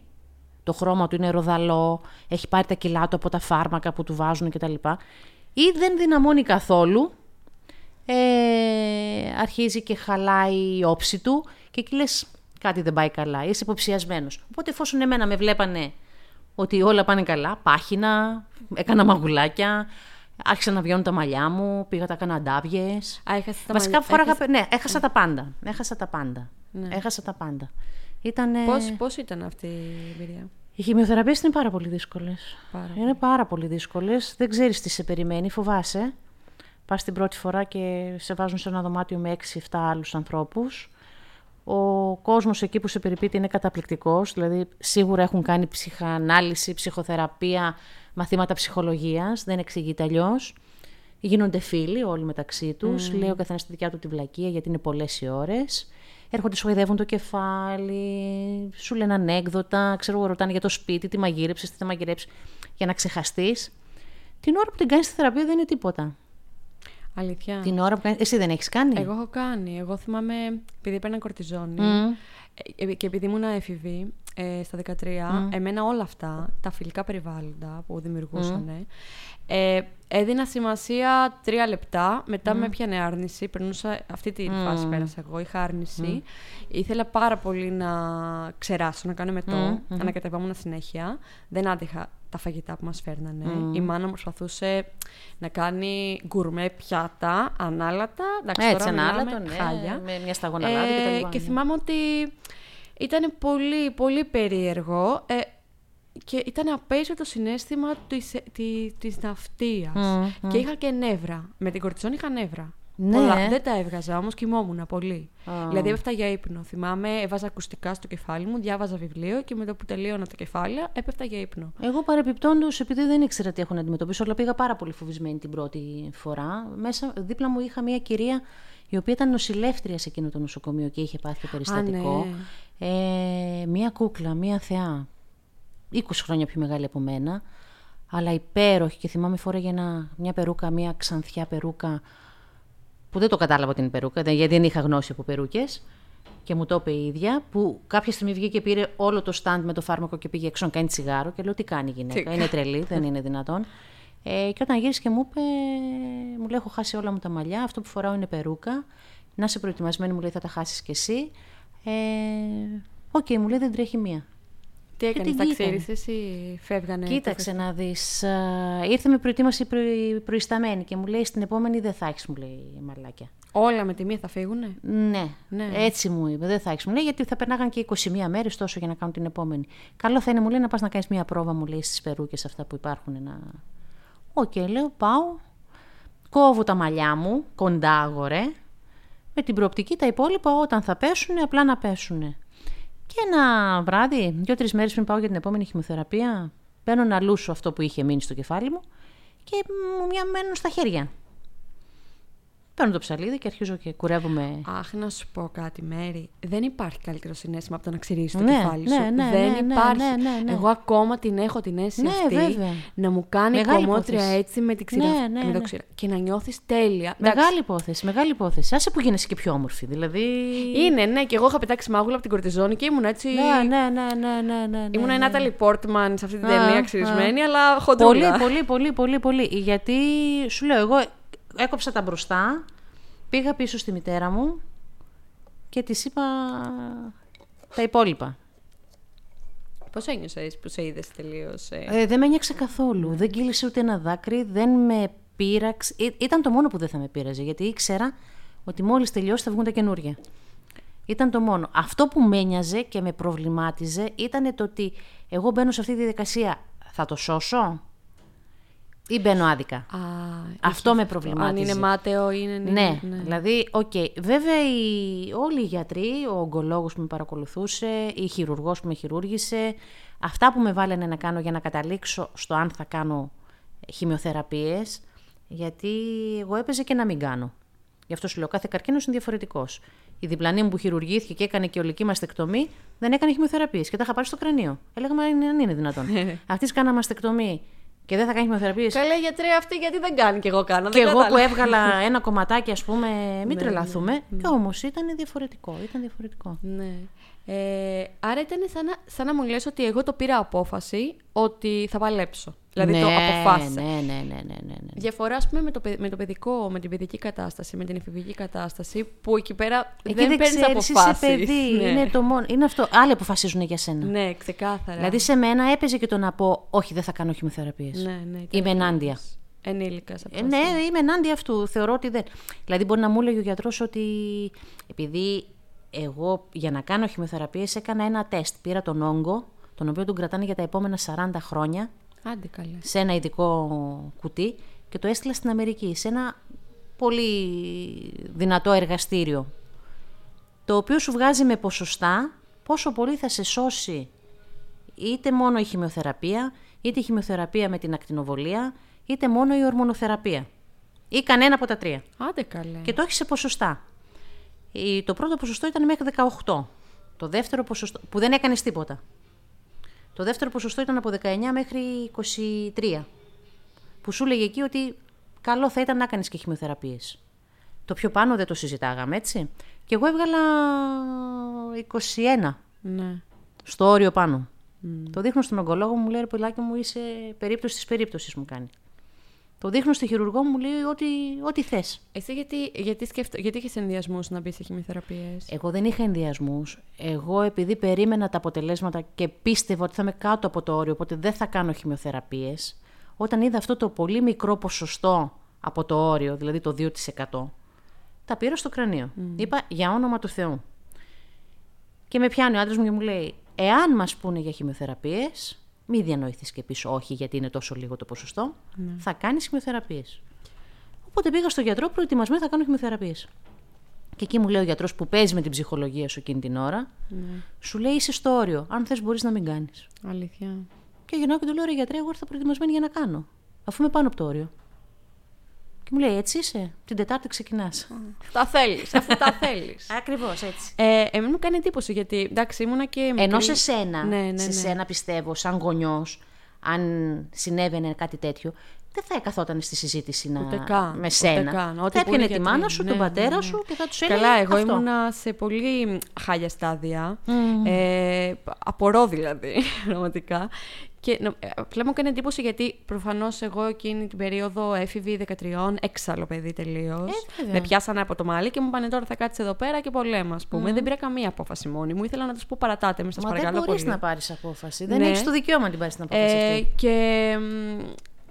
Speaker 3: το χρώμα του είναι ροδαλό, έχει πάρει τα κιλά του από τα φάρμακα που του βάζουν κτλ. Ή δεν δυναμώνει καθόλου, ε, αρχίζει και χαλάει η όψη του και εκεί λες κάτι δεν πάει καλά, είσαι υποψιασμένος. Οπότε εφόσον εμένα με βλέπανε ότι όλα πάνε καλά, πάχυνα, έκανα μαγουλάκια, άρχισαν να βγαίνουν τα μαλλιά μου, πήγα τα έκανα ντάβιες.
Speaker 2: Α, έχασες τα
Speaker 3: Βασικά
Speaker 2: μαλλιά-
Speaker 3: φοράγα,
Speaker 2: έχασες-
Speaker 3: ναι, έχασα τα πάντα, έχασα τα πάντα,
Speaker 2: Ναι.
Speaker 3: έχασα τα πάντα. Ήτανε...
Speaker 2: Πώς, πώς ήταν αυτή η εμπειρία;
Speaker 3: Οι χημειοθεραπείες είναι πάρα πολύ δύσκολες.
Speaker 2: Πάρα
Speaker 3: είναι πάρα πολύ δύσκολες. Δεν ξέρεις τι σε περιμένει, φοβάσαι. Πας την πρώτη φορά και σε βάζουν σε ένα δωμάτιο με 6-7 άλλους ανθρώπους. Ο κόσμος εκεί που σε περιποιείται είναι καταπληκτικός, δηλαδή σίγουρα έχουν κάνει ψυχανάλυση, ψυχοθεραπεία, μαθήματα ψυχολογίας, δεν εξηγείται αλλιώς. Γίνονται φίλοι όλοι μεταξύ τους, λέει ο καθένας τη δικιά του τη βλακεία γιατί είναι πολλές οι ώρες. Έρχονται, σου χοιδεύουν το κεφάλι, σου λένε ανέκδοτα, ξέρω εγώ, ρωτάνε για το σπίτι, τι μαγείρεψες, τι θα μαγειρέψεις, για να ξεχαστείς. Την ώρα που την κάνεις τη θεραπεία δεν είναι τίποτα.
Speaker 2: Αλήθεια.
Speaker 3: Την ώρα που κάνεις... Εσύ δεν έχεις κάνει;
Speaker 2: Εγώ έχω κάνει. Εγώ θυμάμαι, επειδή έπαιρνα κορτιζόνη
Speaker 3: Μμ.
Speaker 2: ε, και επειδή ήμουν έφηβη ε, στα 13, εμένα όλα αυτά, τα φιλικά περιβάλλοντα που δημιουργούσαν, ε, έδινα σημασία τρία λεπτά, μετά με έπιανε άρνηση, περνούσα, αυτή τη φάση πέρασα εγώ, είχα άρνηση, ήθελα πάρα πολύ να ξεράσω, να κάνω μετό, ανακατευόμουν συνέχεια, δεν άντεχα τα φαγητά που μας φέρνανε. Η μάνα μου προσπαθούσε να κάνει γκουρμέ πιάτα, ανάλατα, εντάξει,
Speaker 3: Έτσι,
Speaker 2: τώρα μιλάμε
Speaker 3: ανάλατο, ναι,
Speaker 2: χάλια.
Speaker 3: με μια σταγόνα λάδι και τα λοιπά,
Speaker 2: και
Speaker 3: ναι.
Speaker 2: θυμάμαι ότι ήταν πολύ, πολύ περίεργο. Ε, και ήταν απέσιο το συνέστημα της, της, της ναυτίας.
Speaker 3: Μμ,
Speaker 2: Και είχα και νεύρα. Με την κορτιζόνη είχα νεύρα.
Speaker 3: Ναι.
Speaker 2: Πολλά. Δεν τα έβγαζα, όμως κοιμόμουν πολύ.
Speaker 3: Α.
Speaker 2: Δηλαδή έπεφτα για ύπνο. Θυμάμαι, έβαζα ακουστικά στο κεφάλι μου, διάβαζα βιβλίο και με το που τελείωνα τα κεφάλαια έπεφτα για ύπνο.
Speaker 3: Εγώ παρεπιπτόντως, επειδή δεν ήξερα τι έχω να αντιμετωπίσω, αλλά πήγα πάρα πολύ φοβισμένη την πρώτη φορά. Μέσα, δίπλα μου είχα μια κυρία η οποία ήταν νοσηλεύτρια σε εκείνο το νοσοκομείο και είχε πάθει το περιστατικό. ε, μια κούκλα, μια θεά. 20 χρόνια πιο μεγάλη από μένα, αλλά υπέροχη και θυμάμαι φόρεγε ένα, μια περούκα, μια ξανθιά περούκα που δεν το κατάλαβα ότι είναι περούκα, δεν- γιατί δεν είχα γνώση από περούκες και μου το είπε η ίδια, που κάποια στιγμή βγήκε και πήρε όλο το stand με το φάρμακο και πήγε έξω να κάνει τσιγάρο και λέω τι κάνει η γυναίκα, είναι τρελή, δεν είναι δυνατόν. Ε, και όταν γύρισε και μου είπε, μου λέει έχω χάσει όλα μου τα μαλλιά, αυτό που φοράω είναι περούκα, να είσαι προετοιμασμένη μου λέει θα τα χάσεις κι εσύ. Ε, Οκ, μου λέει δεν τρέχει μία.
Speaker 2: Τι έκανε,
Speaker 3: την
Speaker 2: τα
Speaker 3: βγήκανε.
Speaker 2: ξέρεις εσύ, φεύγανε.
Speaker 3: Κοίταξε
Speaker 2: τα
Speaker 3: να δεις, α, ήρθε με προετοίμαση προη- προϊσταμένη και μου λέει στην επόμενη δεν θα έχεις, μου λέει η μαλάκια.
Speaker 2: Όλα με τη μία θα φύγουνε;
Speaker 3: Ναι,
Speaker 2: Ναι.
Speaker 3: έτσι μου είπε. Δεν θα έχεις. Μου λέει γιατί θα περνάγαν και 21 μέρες τόσο για να κάνουν την επόμενη. Καλό θα είναι, μου λέει, να πας να κάνεις μια πρόβα, μου λέει, στις περούκες αυτά που υπάρχουν. Να... Οκ, λέω, πάω. Κόβω τα μαλλιά μου, κοντά αγορέ. Με την προοπτική τα υπόλοιπα όταν θα πέσουν, απλά να πέσουν. Και ένα βράδυ, δύο-τρεις μέρες πριν πάω για την επόμενη χημειοθεραπεία, παίρνω να λούσω αυτό που είχε μείνει στο κεφάλι μου και μου μια μένουν στα χέρια. Παίρνω το ψαλίδι και αρχίζω και κουρεύομαι
Speaker 2: Αχ, να σου πω κάτι, Μέρη. Δεν υπάρχει καλύτερο συναίσθημα από το να ξυρίσει το
Speaker 3: Ναι,
Speaker 2: κεφάλι
Speaker 3: ναι,
Speaker 2: σου.
Speaker 3: ναι,
Speaker 2: Δεν
Speaker 3: ναι, ναι,
Speaker 2: υπάρχει.
Speaker 3: ναι, ναι, ναι.
Speaker 2: Εγώ ακόμα την έχω την αίσθηση
Speaker 3: Ναι,
Speaker 2: αυτή.
Speaker 3: βέβαια.
Speaker 2: Να μου κάνει
Speaker 3: Μεγάλη
Speaker 2: κομμώτρια
Speaker 3: υπόθεση.
Speaker 2: έτσι με, την ξηρα...
Speaker 3: Ναι, ναι,
Speaker 2: με το
Speaker 3: ναι.
Speaker 2: ξηρα... Και να νιώθεις τέλεια. Εντάξει,
Speaker 3: Μεγάλη υπόθεση, μεγάλη υπόθεση. Άσε που γίνεσαι και πιο όμορφη. Δηλαδή.
Speaker 2: Είναι, ναι, και εγώ είχα πετάξει μάγουλα από την κορτιζόνη και ήμουν έτσι.
Speaker 3: Ναι, ναι, ναι, ναι, ναι, ναι,
Speaker 2: Ήμουν
Speaker 3: ναι,
Speaker 2: η
Speaker 3: ναι.
Speaker 2: Νάταλι Πόρτμαν σε αυτή την
Speaker 3: Α,
Speaker 2: ταινία
Speaker 3: α.
Speaker 2: ξυρισμένη, αλλά
Speaker 3: Πολύ,
Speaker 2: χοντρούλα.
Speaker 3: πολύ, πολύ, πολύ, πολύ. Γιατί σου λέω, εγώ έκοψα τα μπροστά, πήγα πίσω στη μητέρα μου και της είπα τα υπόλοιπα.
Speaker 2: Πώς ένιωσε που σε είδες τελείως.
Speaker 3: Ε, δεν με ένιωξε καθόλου. Δεν κύλησε ούτε ένα δάκρυ, δεν με πείραξε. Ή- Ήταν το μόνο που δεν θα με πείραζε, γιατί ήξερα ότι μόλις τελειώσει θα βγουν τα καινούργια. Ήταν το μόνο. Αυτό που με ένοιαζε και με προβλημάτιζε ήταν το ότι εγώ μπαίνω σε αυτή τη διαδικασία. Θα το σώσω; Ή μπαίνω άδικα.
Speaker 2: Α,
Speaker 3: Αυτό
Speaker 2: είχε
Speaker 3: με
Speaker 2: Αν
Speaker 3: προβλημάτιζε.
Speaker 2: είναι μάταιο, είναι.
Speaker 3: Ναι, δηλαδή, οκ. Βέβαια, οι, όλοι οι γιατροί, ο ογκολόγος που με παρακολουθούσε, η χειρουργός που με χειρούργησε, αυτά που με βάλανε να κάνω για να καταλήξω στο αν θα κάνω χημειοθεραπείες, γιατί εγώ έπαιζε και να μην κάνω. Γι' αυτό σου λέω, κάθε καρκίνος είναι διαφορετικός. Η διπλανή μου που χειρουργήθηκε και έκανε και ολική μαστεκτομή δεν έκανε χημειοθεραπείες και τα είχα πάρει στο κρανίο. Έλεγα, μα είναι, αν είναι δυνατόν. Αυτής κάνα μαστεκτομή και δεν θα κάνει χημειοθεραπείες.
Speaker 2: Καλά, γιατρέ, αυτή γιατί δεν κάνει και εγώ κάνω.
Speaker 3: Και
Speaker 2: δεν
Speaker 3: εγώ που
Speaker 2: κατάλαβα.
Speaker 3: έβγαλα ένα κομματάκι, ας πούμε, μην
Speaker 2: Ναι,
Speaker 3: τρελαθούμε.
Speaker 2: ναι,
Speaker 3: Και όμως ήταν διαφορετικό. Ήταν διαφορετικό.
Speaker 2: Ναι. Ε, άρα ήταν σαν να, σαν να μου λες ότι εγώ το πήρα απόφαση ότι θα παλέψω. Δηλαδή το
Speaker 3: ναι,
Speaker 2: αποφάσισα.
Speaker 3: Ναι, ναι, ναι, ναι, ναι, ναι.
Speaker 2: Διαφορά, ας πούμε, με το, παιδ- με το παιδικό, με την παιδική κατάσταση, με την εφηβική κατάσταση, που εκεί πέρα
Speaker 3: Εκεί
Speaker 2: δεν παίρνεις
Speaker 3: ξέρεις,
Speaker 2: αποφάσεις.
Speaker 3: Είσαι παιδί.
Speaker 2: Ναι.
Speaker 3: Είναι το μόνο. Είναι αυτό. Άλλοι αποφασίζουν για σένα.
Speaker 2: ναι, ξεκάθαρα.
Speaker 3: Δηλαδή σε μένα έπαιζε και το να πω, Όχι, δεν θα κάνω χημειοθεραπείε.
Speaker 2: ναι, ναι, ήταν
Speaker 3: Είμαι ενάντια.
Speaker 2: Ενήλικας.
Speaker 3: Ε, ναι, είμαι ενάντια αυτού. Θεωρώ ότι δεν. Δηλαδή, μπορεί να μου έλεγε ο γιατρός ότι επειδή εγώ για να κάνω χημειοθεραπείες έκανα ένα τεστ. Πήρα τον όγκο, τον οποίο τον κρατάνε για τα επόμενα 40 χρόνια,
Speaker 2: Άντε καλές.
Speaker 3: σε ένα ειδικό κουτί και το έστειλα στην Αμερική, σε ένα πολύ δυνατό εργαστήριο, το οποίο σου βγάζει με ποσοστά πόσο πολύ θα σε σώσει είτε μόνο η χημειοθεραπεία, είτε η χημειοθεραπεία με την ακτινοβολία, είτε μόνο η ορμονοθεραπεία. Ή κανένα από τα τρία.
Speaker 2: Άντε καλές.
Speaker 3: Και το έχει σε ποσοστά. Η- Το πρώτο ποσοστό ήταν μέχρι 18. Το δεύτερο ποσοστό, που δεν έκανες τίποτα. Το δεύτερο ποσοστό ήταν από 19 μέχρι 23. Που σου έλεγε εκεί ότι καλό θα ήταν να κάνεις και χημειοθεραπείες. Το πιο πάνω δεν το συζητάγαμε, έτσι. Και εγώ έβγαλα 21
Speaker 2: Ναι.
Speaker 3: στο όριο πάνω. Το δείχνω στον ογκολόγο μου, μου λέει ρε πουλάκι μου, είσαι περίπτωση της περίπτωσης μου κάνει. Το δείχνω στη χειρουργό μου, μου λέει ό,τι, ό,τι θες.
Speaker 2: Εσύ γιατί, γιατί, σκέφτο, γιατί είχες ενδιασμούς να μπεις σε χημειοθεραπείες.
Speaker 3: Εγώ δεν είχα ενδιασμούς. Εγώ επειδή περίμενα τα αποτελέσματα και πίστευα ότι θα είμαι κάτω από το όριο, οπότε δεν θα κάνω χημειοθεραπείες, όταν είδα αυτό το πολύ μικρό ποσοστό από το όριο, δηλαδή το 2%, τα πήρα στο κρανίο. Είπα για όνομα του Θεού. Και με πιάνει ο άντρας μου και μου λέει: Εάν μας πούνε για χημειοθεραπείες, μη διανοηθεί και πίσω όχι, γιατί είναι τόσο λίγο το ποσοστό, θα κάνεις χημειοθεραπείες. Οπότε πήγα στο γιατρό προετοιμασμένο θα κάνω χημειοθεραπείες. Και εκεί μου λέει ο γιατρός που παίζει με την ψυχολογία σου εκείνη την ώρα, σου λέει είσαι στο όριο. Αν θες, μπορείς να μην κάνεις.
Speaker 2: Αλήθεια.
Speaker 3: Και γυρνάω και του λέω: Ρε γιατρέ, εγώ ήρθα προετοιμασμένη για να κάνω. Αφού είμαι πάνω από το όριο. Και μου λέει: Έτσι είσαι. Την Τετάρτη ξεκινάς.
Speaker 2: τα θέλεις, αφού τα θέλεις.
Speaker 3: Ακριβώς έτσι.
Speaker 2: Ε, εμένα μου κάνει εντύπωση γιατί εντάξει ήμουνα και μικρή.
Speaker 3: Ενώ σε σένα,
Speaker 2: Ναι, ναι,
Speaker 3: σε
Speaker 2: ναι.
Speaker 3: σένα πιστεύω, σαν γονιός, αν συνέβαινε κάτι τέτοιο, δεν θα εκαθόταν στη συζήτηση να...
Speaker 2: Ούτε καν,
Speaker 3: με
Speaker 2: ούτε
Speaker 3: σένα.
Speaker 2: καν. Ό,τι
Speaker 3: θα
Speaker 2: που είναι
Speaker 3: έπαιρνε τη
Speaker 2: γιατροί.
Speaker 3: μάνα σου,
Speaker 2: Ναι,
Speaker 3: τον
Speaker 2: ναι,
Speaker 3: πατέρα
Speaker 2: ναι.
Speaker 3: σου και θα τους έλεγε.
Speaker 2: Καλά, εγώ
Speaker 3: αυτό.
Speaker 2: ήμουνα σε πολύ χάλια στάδια. Ε, απορώ δηλαδή, πραγματικά. Και νο- ε, απλά μου έκανε εντύπωση γιατί προφανώς εγώ εκείνη την περίοδο έφηβη 13, έξαλλο παιδί τελείως.
Speaker 3: Ε, βέβαια.
Speaker 2: με πιάσανε από το μάλι και μου πάνε τώρα θα κάτσεις εδώ πέρα και πολέμα, ας πούμε.
Speaker 3: Μμμ.
Speaker 2: Δεν πήρα καμία απόφαση μόνη μου. Ήθελα να τους πω παρατάτε με, σας
Speaker 3: Μα δεν
Speaker 2: παρακαλώ
Speaker 3: μπορείς
Speaker 2: πολύ.
Speaker 3: να πάρεις απόφαση. Δεν
Speaker 2: Ναι.
Speaker 3: έχεις το δικαίωμα να την πάρεις την απόφαση
Speaker 2: Ε,
Speaker 3: αυτή.
Speaker 2: και μ,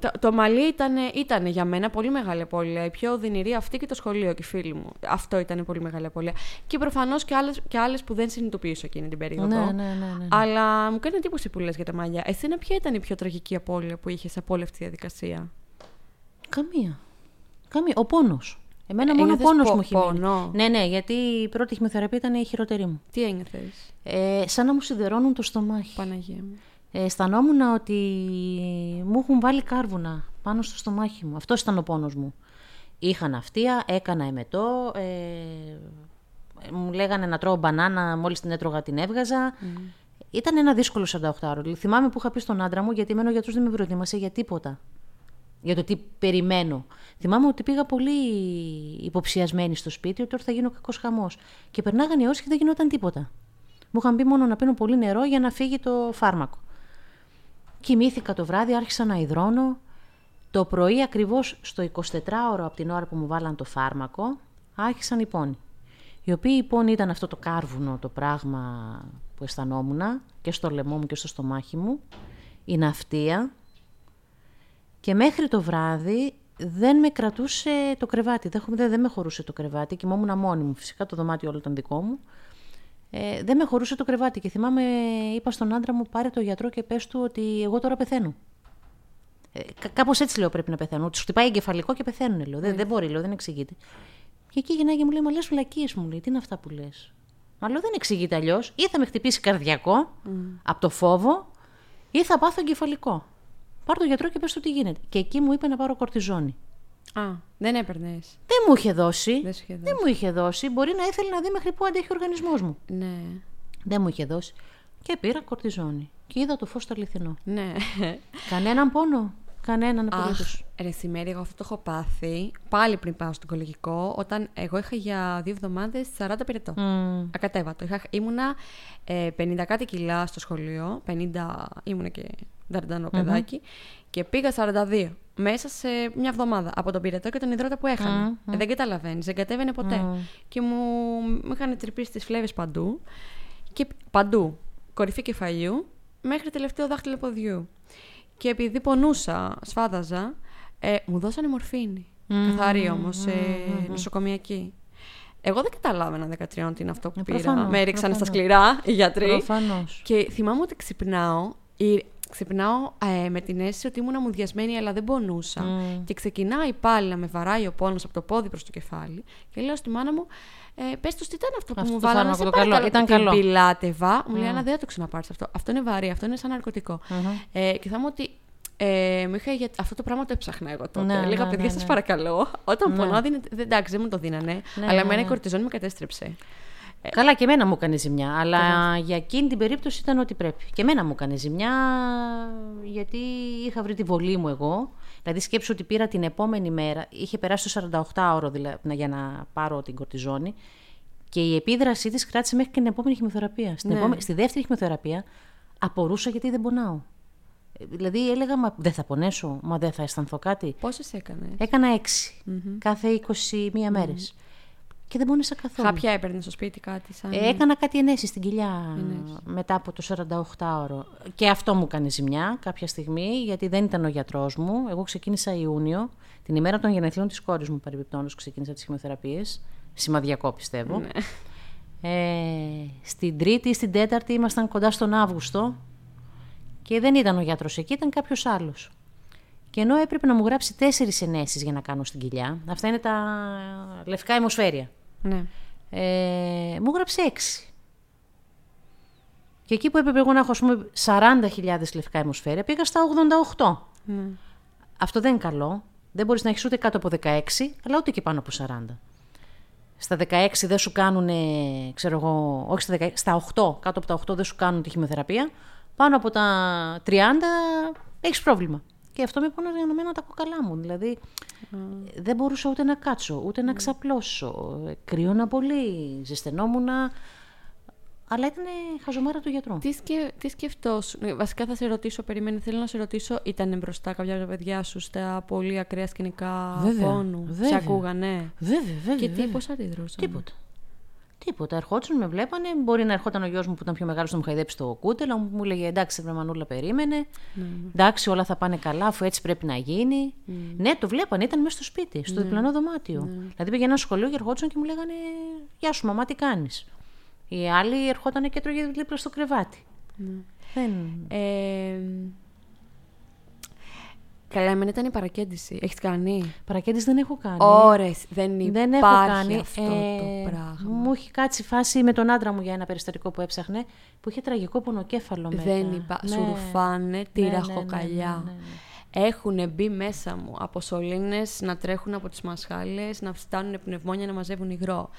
Speaker 2: το, το μαλλί ήταν, ήτανε για μένα πολύ μεγάλη απώλεια. Η πιο οδυνηρή αυτή και το σχολείο και οι φίλοι μου. Αυτό ήταν πολύ μεγάλη απώλεια. Και προφανώς και άλλες και άλλες που δεν συνειδητοποιήσω εκείνη την περίοδο.
Speaker 3: Ναι, ναι, ναι, ναι, ναι.
Speaker 2: Αλλά μου κάνει εντύπωση που λες για τα μαλλιά. Εσένα, ποια ήταν η πιο τραγική απώλεια που είχες από όλη αυτή τη διαδικασία;
Speaker 3: Καμία. Καμία. Ο πόνος. Εμένα μόνο ο
Speaker 2: Ένιωθες
Speaker 3: πόνος
Speaker 2: πο-
Speaker 3: μου έχει μείνει.
Speaker 2: πόνο;
Speaker 3: Ναι, ναι, γιατί η πρώτη χημειοθεραπεία ήταν η χειροτερή μου.
Speaker 2: Τι ένιωθες,
Speaker 3: Ε, σαν να μου σιδερώνουν το στομάχι.
Speaker 2: Παναγία μου.
Speaker 3: Ε, αισθανόμουν ότι μου έχουν βάλει κάρβουνα πάνω στο στομάχι μου. Αυτός ήταν ο πόνος μου. Είχα ναυτία, έκανα εμετό, ε, μου λέγανε να τρώω μπανάνα, μόλις την έτρωγα την έβγαζα. Ήταν ένα δύσκολο 48ωρο. Δηλαδή, θυμάμαι που είχα πει στον άντρα μου, γιατί εμένα ο γιατρός δεν με προετοίμασε για τίποτα. Για το τι περιμένω. Θυμάμαι ότι πήγα πολύ υποψιασμένη στο σπίτι, ότι τώρα θα γίνω κακός χαμός. Και περνάγανε οι ώρε και δεν γινόταν τίποτα. Μου είχαν πει μόνο να πίνω πολύ νερό για να φύγει το φάρμακο. Κοιμήθηκα το βράδυ, άρχισα να υδρώνω. Το πρωί ακριβώς στο 24ωρο από την ώρα που μου βάλαν το φάρμακο, άρχισαν οι πόνοι. Οι οποίοι οι πόνοι ήταν αυτό το κάρβουνο, το πράγμα που αισθανόμουν και στο λαιμό μου και στο στομάχι μου, η ναυτία και μέχρι το βράδυ δεν με κρατούσε το κρεβάτι, δεν, δεν, δεν με χωρούσε το κρεβάτι, κοιμόμουν μόνη μου, φυσικά το δωμάτιο όλο ήταν δικό μου. Ε, δεν με χωρούσε το κρεβάτι και θυμάμαι, είπα στον άντρα μου, πάρε το γιατρό και πες του ότι εγώ τώρα πεθαίνω. Ε, Κάπως έτσι λέω πρέπει να πεθαίνω. Τους χτυπάει εγκεφαλικό και πεθαίνουν, λέω. Δεν, δεν μπορεί, λέω, δεν εξηγείται. Και εκεί η γυναίκα μου λέει: Μα λες βλακίες μου, λέει. Τι είναι αυτά που λες; Μα λέω: Δεν εξηγείται αλλιώς. Ή θα με χτυπήσει καρδιακό από το φόβο, ή θα πάθω εγκεφαλικό. Πάρ το γιατρό και πες του τι γίνεται. Και εκεί μου είπε να πάρω κορτιζόνη.
Speaker 2: Α, δεν έπαιρνες.
Speaker 3: Δεν μου είχε δώσει.
Speaker 2: Δεν σου είχε
Speaker 3: Δεν μου είχε δώσει. Μπορεί να ήθελε να δει μέχρι πού αντέχει ο οργανισμός μου.
Speaker 2: Ναι.
Speaker 3: Δεν μου είχε δώσει. Και πήρα κορτιζόνη. Και είδα το φως το αληθινό.
Speaker 2: Ναι.
Speaker 3: Κανέναν πόνο. Κανέναν
Speaker 2: Αχ,
Speaker 3: απολύτω.
Speaker 2: ρε Σημέρη, εγώ αυτό το έχω πάθει πάλι πριν πάω στο οικολογικό, όταν εγώ είχα για δύο εβδομάδες 40 πυρετό. Ακατέβατο. Είχα, ήμουνα ε, 50 κάτι κιλά στο σχολείο, 50 ήμουνα και δαρντανό παιδάκι, και πήγα 42 μέσα σε μια εβδομάδα από τον πυρετό και τον υδρότα που έχανα. Ε, δεν καταλαβαίνεις, δεν κατέβαινε ποτέ. Και μου, μου είχαν τρυπήσει τις φλέβες παντού. Και παντού. Κορυφή κεφαλιού μέχρι τελευταίο δάχτυλο ποδιού. Και επειδή πονούσα, σφάδαζα, ε, μου δώσανε μορφήνη. Καθαρή όμως, ε, νοσοκομιακή. Εγώ δεν καταλάβαινα 13 τι είναι αυτό που
Speaker 3: Ε,
Speaker 2: πήρα.
Speaker 3: προφανώς,
Speaker 2: Με έριξαν στα
Speaker 3: προφανώς.
Speaker 2: σκληρά οι γιατροί.
Speaker 3: Προφανώς.
Speaker 2: Και θυμάμαι ότι ξυπνάω, ή- ξυπνάω ε, με την αίσθηση ότι ήμουν αμμουδιασμένη αλλά δεν πονούσα. Και ξεκινάει πάλι να με βαράει ο πόνος από το πόδι προς το κεφάλι. Και λέω στη μάνα μου, ε, πες τους τι ήταν αυτό που
Speaker 3: Αυτό
Speaker 2: μου
Speaker 3: το
Speaker 2: βάλανε,
Speaker 3: φάρμακο
Speaker 2: σε
Speaker 3: το καλό.
Speaker 2: παρακαλώ.
Speaker 3: Ήταν
Speaker 2: Και την
Speaker 3: καλό.
Speaker 2: πιλάτευα. Μου λέει, Άννα, δεν θα το ξαναπάρεις αυτό. Αυτό είναι βαρύ, αυτό είναι σαν ναρκωτικό. Ε, και θα μου ότι ε, μου είχα για... αυτό το πράγμα το έψαχνα εγώ τότε.
Speaker 3: Ναι,
Speaker 2: Λέγα,
Speaker 3: ναι,
Speaker 2: παιδιά,
Speaker 3: ναι,
Speaker 2: σας
Speaker 3: ναι.
Speaker 2: παρακαλώ. Όταν
Speaker 3: Ναι.
Speaker 2: πονάω, δεν, δεν- εντάξει, δεν μου το δίνανε.
Speaker 3: Ναι,
Speaker 2: αλλά
Speaker 3: ναι,
Speaker 2: εμένα η
Speaker 3: ναι.
Speaker 2: κορτιζόνη με κατέστρεψε.
Speaker 3: Καλά, και εμένα μου έκανε ζημιά. Αλλά για εκείνη την περίπτωση ήταν ότι πρέπει. Και εμένα μου έκανε ζημιά γιατί είχα βρει τη βολή μου εγώ. Δηλαδή, σκέψου ότι πήρα την επόμενη μέρα. Είχε περάσει το 48ωρο δηλαδή, για να πάρω την κορτιζόνη. Και η επίδρασή της κράτησε μέχρι και την επόμενη χημειοθεραπεία. Στην
Speaker 2: Ναι.
Speaker 3: επόμενη, στη δεύτερη χημειοθεραπεία απορούσα γιατί δεν πονάω. Ε, Δηλαδή έλεγα, μα δεν θα πονέσω, μα δεν θα αισθανθώ κάτι.
Speaker 2: Πόσες έκανες;
Speaker 3: Έκανα έξι, κάθε 21 μέρες. Και δεν πόνεσα καθόλου.
Speaker 2: Χάπια έπαιρνε στο σπίτι κάτι σαν...
Speaker 3: Ε, έκανα κάτι ενέσεις στην κοιλιά μετά από το 48ωρο. Και αυτό μου κάνει ζημιά κάποια στιγμή, γιατί δεν ήταν ο γιατρός μου. Εγώ ξεκίνησα Ιούνιο, την ημέρα των γενεθλίων της κόρης μου, παρεμπιπτόντως, ξεκίνησα τις χημειοθεραπείε. Σημαδιακό πιστεύω. Ε, στην Τρίτη ή στην Τέταρτη ήμασταν κοντά στον Αύγουστο και δεν ήταν ο γιατρός εκεί, ήταν κάποιος άλλος. Και ενώ έπρεπε να μου γράψει τέσσερις ενέσεις για να κάνω στην κοιλιά, αυτά είναι τα λευκά αιμοσφαίρια.
Speaker 2: Ναι.
Speaker 3: Ε, μου έγραψε έξι. Και εκεί που έπρεπε εγώ να έχω ας πούμε 40.000 λευκά αιμοσφαίρια, πήγα στα 88.
Speaker 2: ναι.
Speaker 3: Αυτό δεν είναι καλό. Δεν μπορείς να έχεις ούτε κάτω από 16, αλλά ούτε και πάνω από 40. Στα 16 δεν σου κάνουν, ξέρω εγώ, όχι στα, 16, στα 8, κάτω από τα 8 δεν σου κάνουν τη χημειοθεραπεία. Πάνω από τα 30 έχεις πρόβλημα. Και αυτό με πόναρε για μένα τα κοκαλά μου. Δηλαδή δεν μπορούσα ούτε να κάτσω, ούτε να ξαπλώσω. Ε, Κρύωνα πολύ, ζεσθενόμουν. αλλά ήταν χαζομάρα του γιατρού.
Speaker 2: Τι, σκε, τι σκεφτόσουν. Ε, Βασικά θα σε ρωτήσω, περιμένει, θέλω να σε ρωτήσω, ήταν μπροστά κάποια από τα παιδιά σου στα πολύ ακραία σκηνικά
Speaker 3: Βέβαια,
Speaker 2: πόνου. Σε
Speaker 3: βέβαια.
Speaker 2: ακούγανε;
Speaker 3: Βέβαια, βέβαια.
Speaker 2: Και τι,
Speaker 3: βέβαια.
Speaker 2: πώς αντιδρούσαν;
Speaker 3: Τίποτα. Τίποτα. Ερχόντουσαν, με βλέπανε. Μπορεί να ερχόταν ο γιος μου που ήταν πιο μεγάλος να μου χαϊδέψει το κούτελο. Μου έλεγε εντάξει, βρε Μανούλα, περίμενε. Εντάξει, όλα θα πάνε καλά, αφού έτσι πρέπει να γίνει. Ναι, το βλέπανε, ήταν μέσα στο σπίτι, στο διπλανό δωμάτιο. Δηλαδή πήγαινα ένα σχολείο και ερχόντουσαν και μου λέγανε Γεια σου, μαμά, τι κάνεις. Οι άλλοι ερχόταν και τρώγε δίπλα στο κρεβάτι. Δεν...
Speaker 2: Ε, καλά, εμένα ήταν η παρακέντηση. Έχεις κάνει;
Speaker 3: Παρακέντης δεν έχω κάνει.
Speaker 2: Ωρες, δεν υπάρχει
Speaker 3: Δεν έχω κάνει.
Speaker 2: αυτό
Speaker 3: Ε,
Speaker 2: το πράγμα.
Speaker 3: Μου έχει κάτσει φάση με τον άντρα μου για ένα περιστατικό που έψαχνε, που είχε τραγικό πονοκέφαλο μετά.
Speaker 2: Δεν υπάρχει. Σου
Speaker 3: Ναι.
Speaker 2: ρουφάνε τη
Speaker 3: Ναι, ναι,
Speaker 2: ραχοκαλιά.
Speaker 3: ναι, ναι, ναι, ναι.
Speaker 2: Έχουν μπει μέσα μου από σωλήνες να τρέχουν από τις μασχάλες, να φτάνουν πνευμόνια να μαζεύουν υγρό.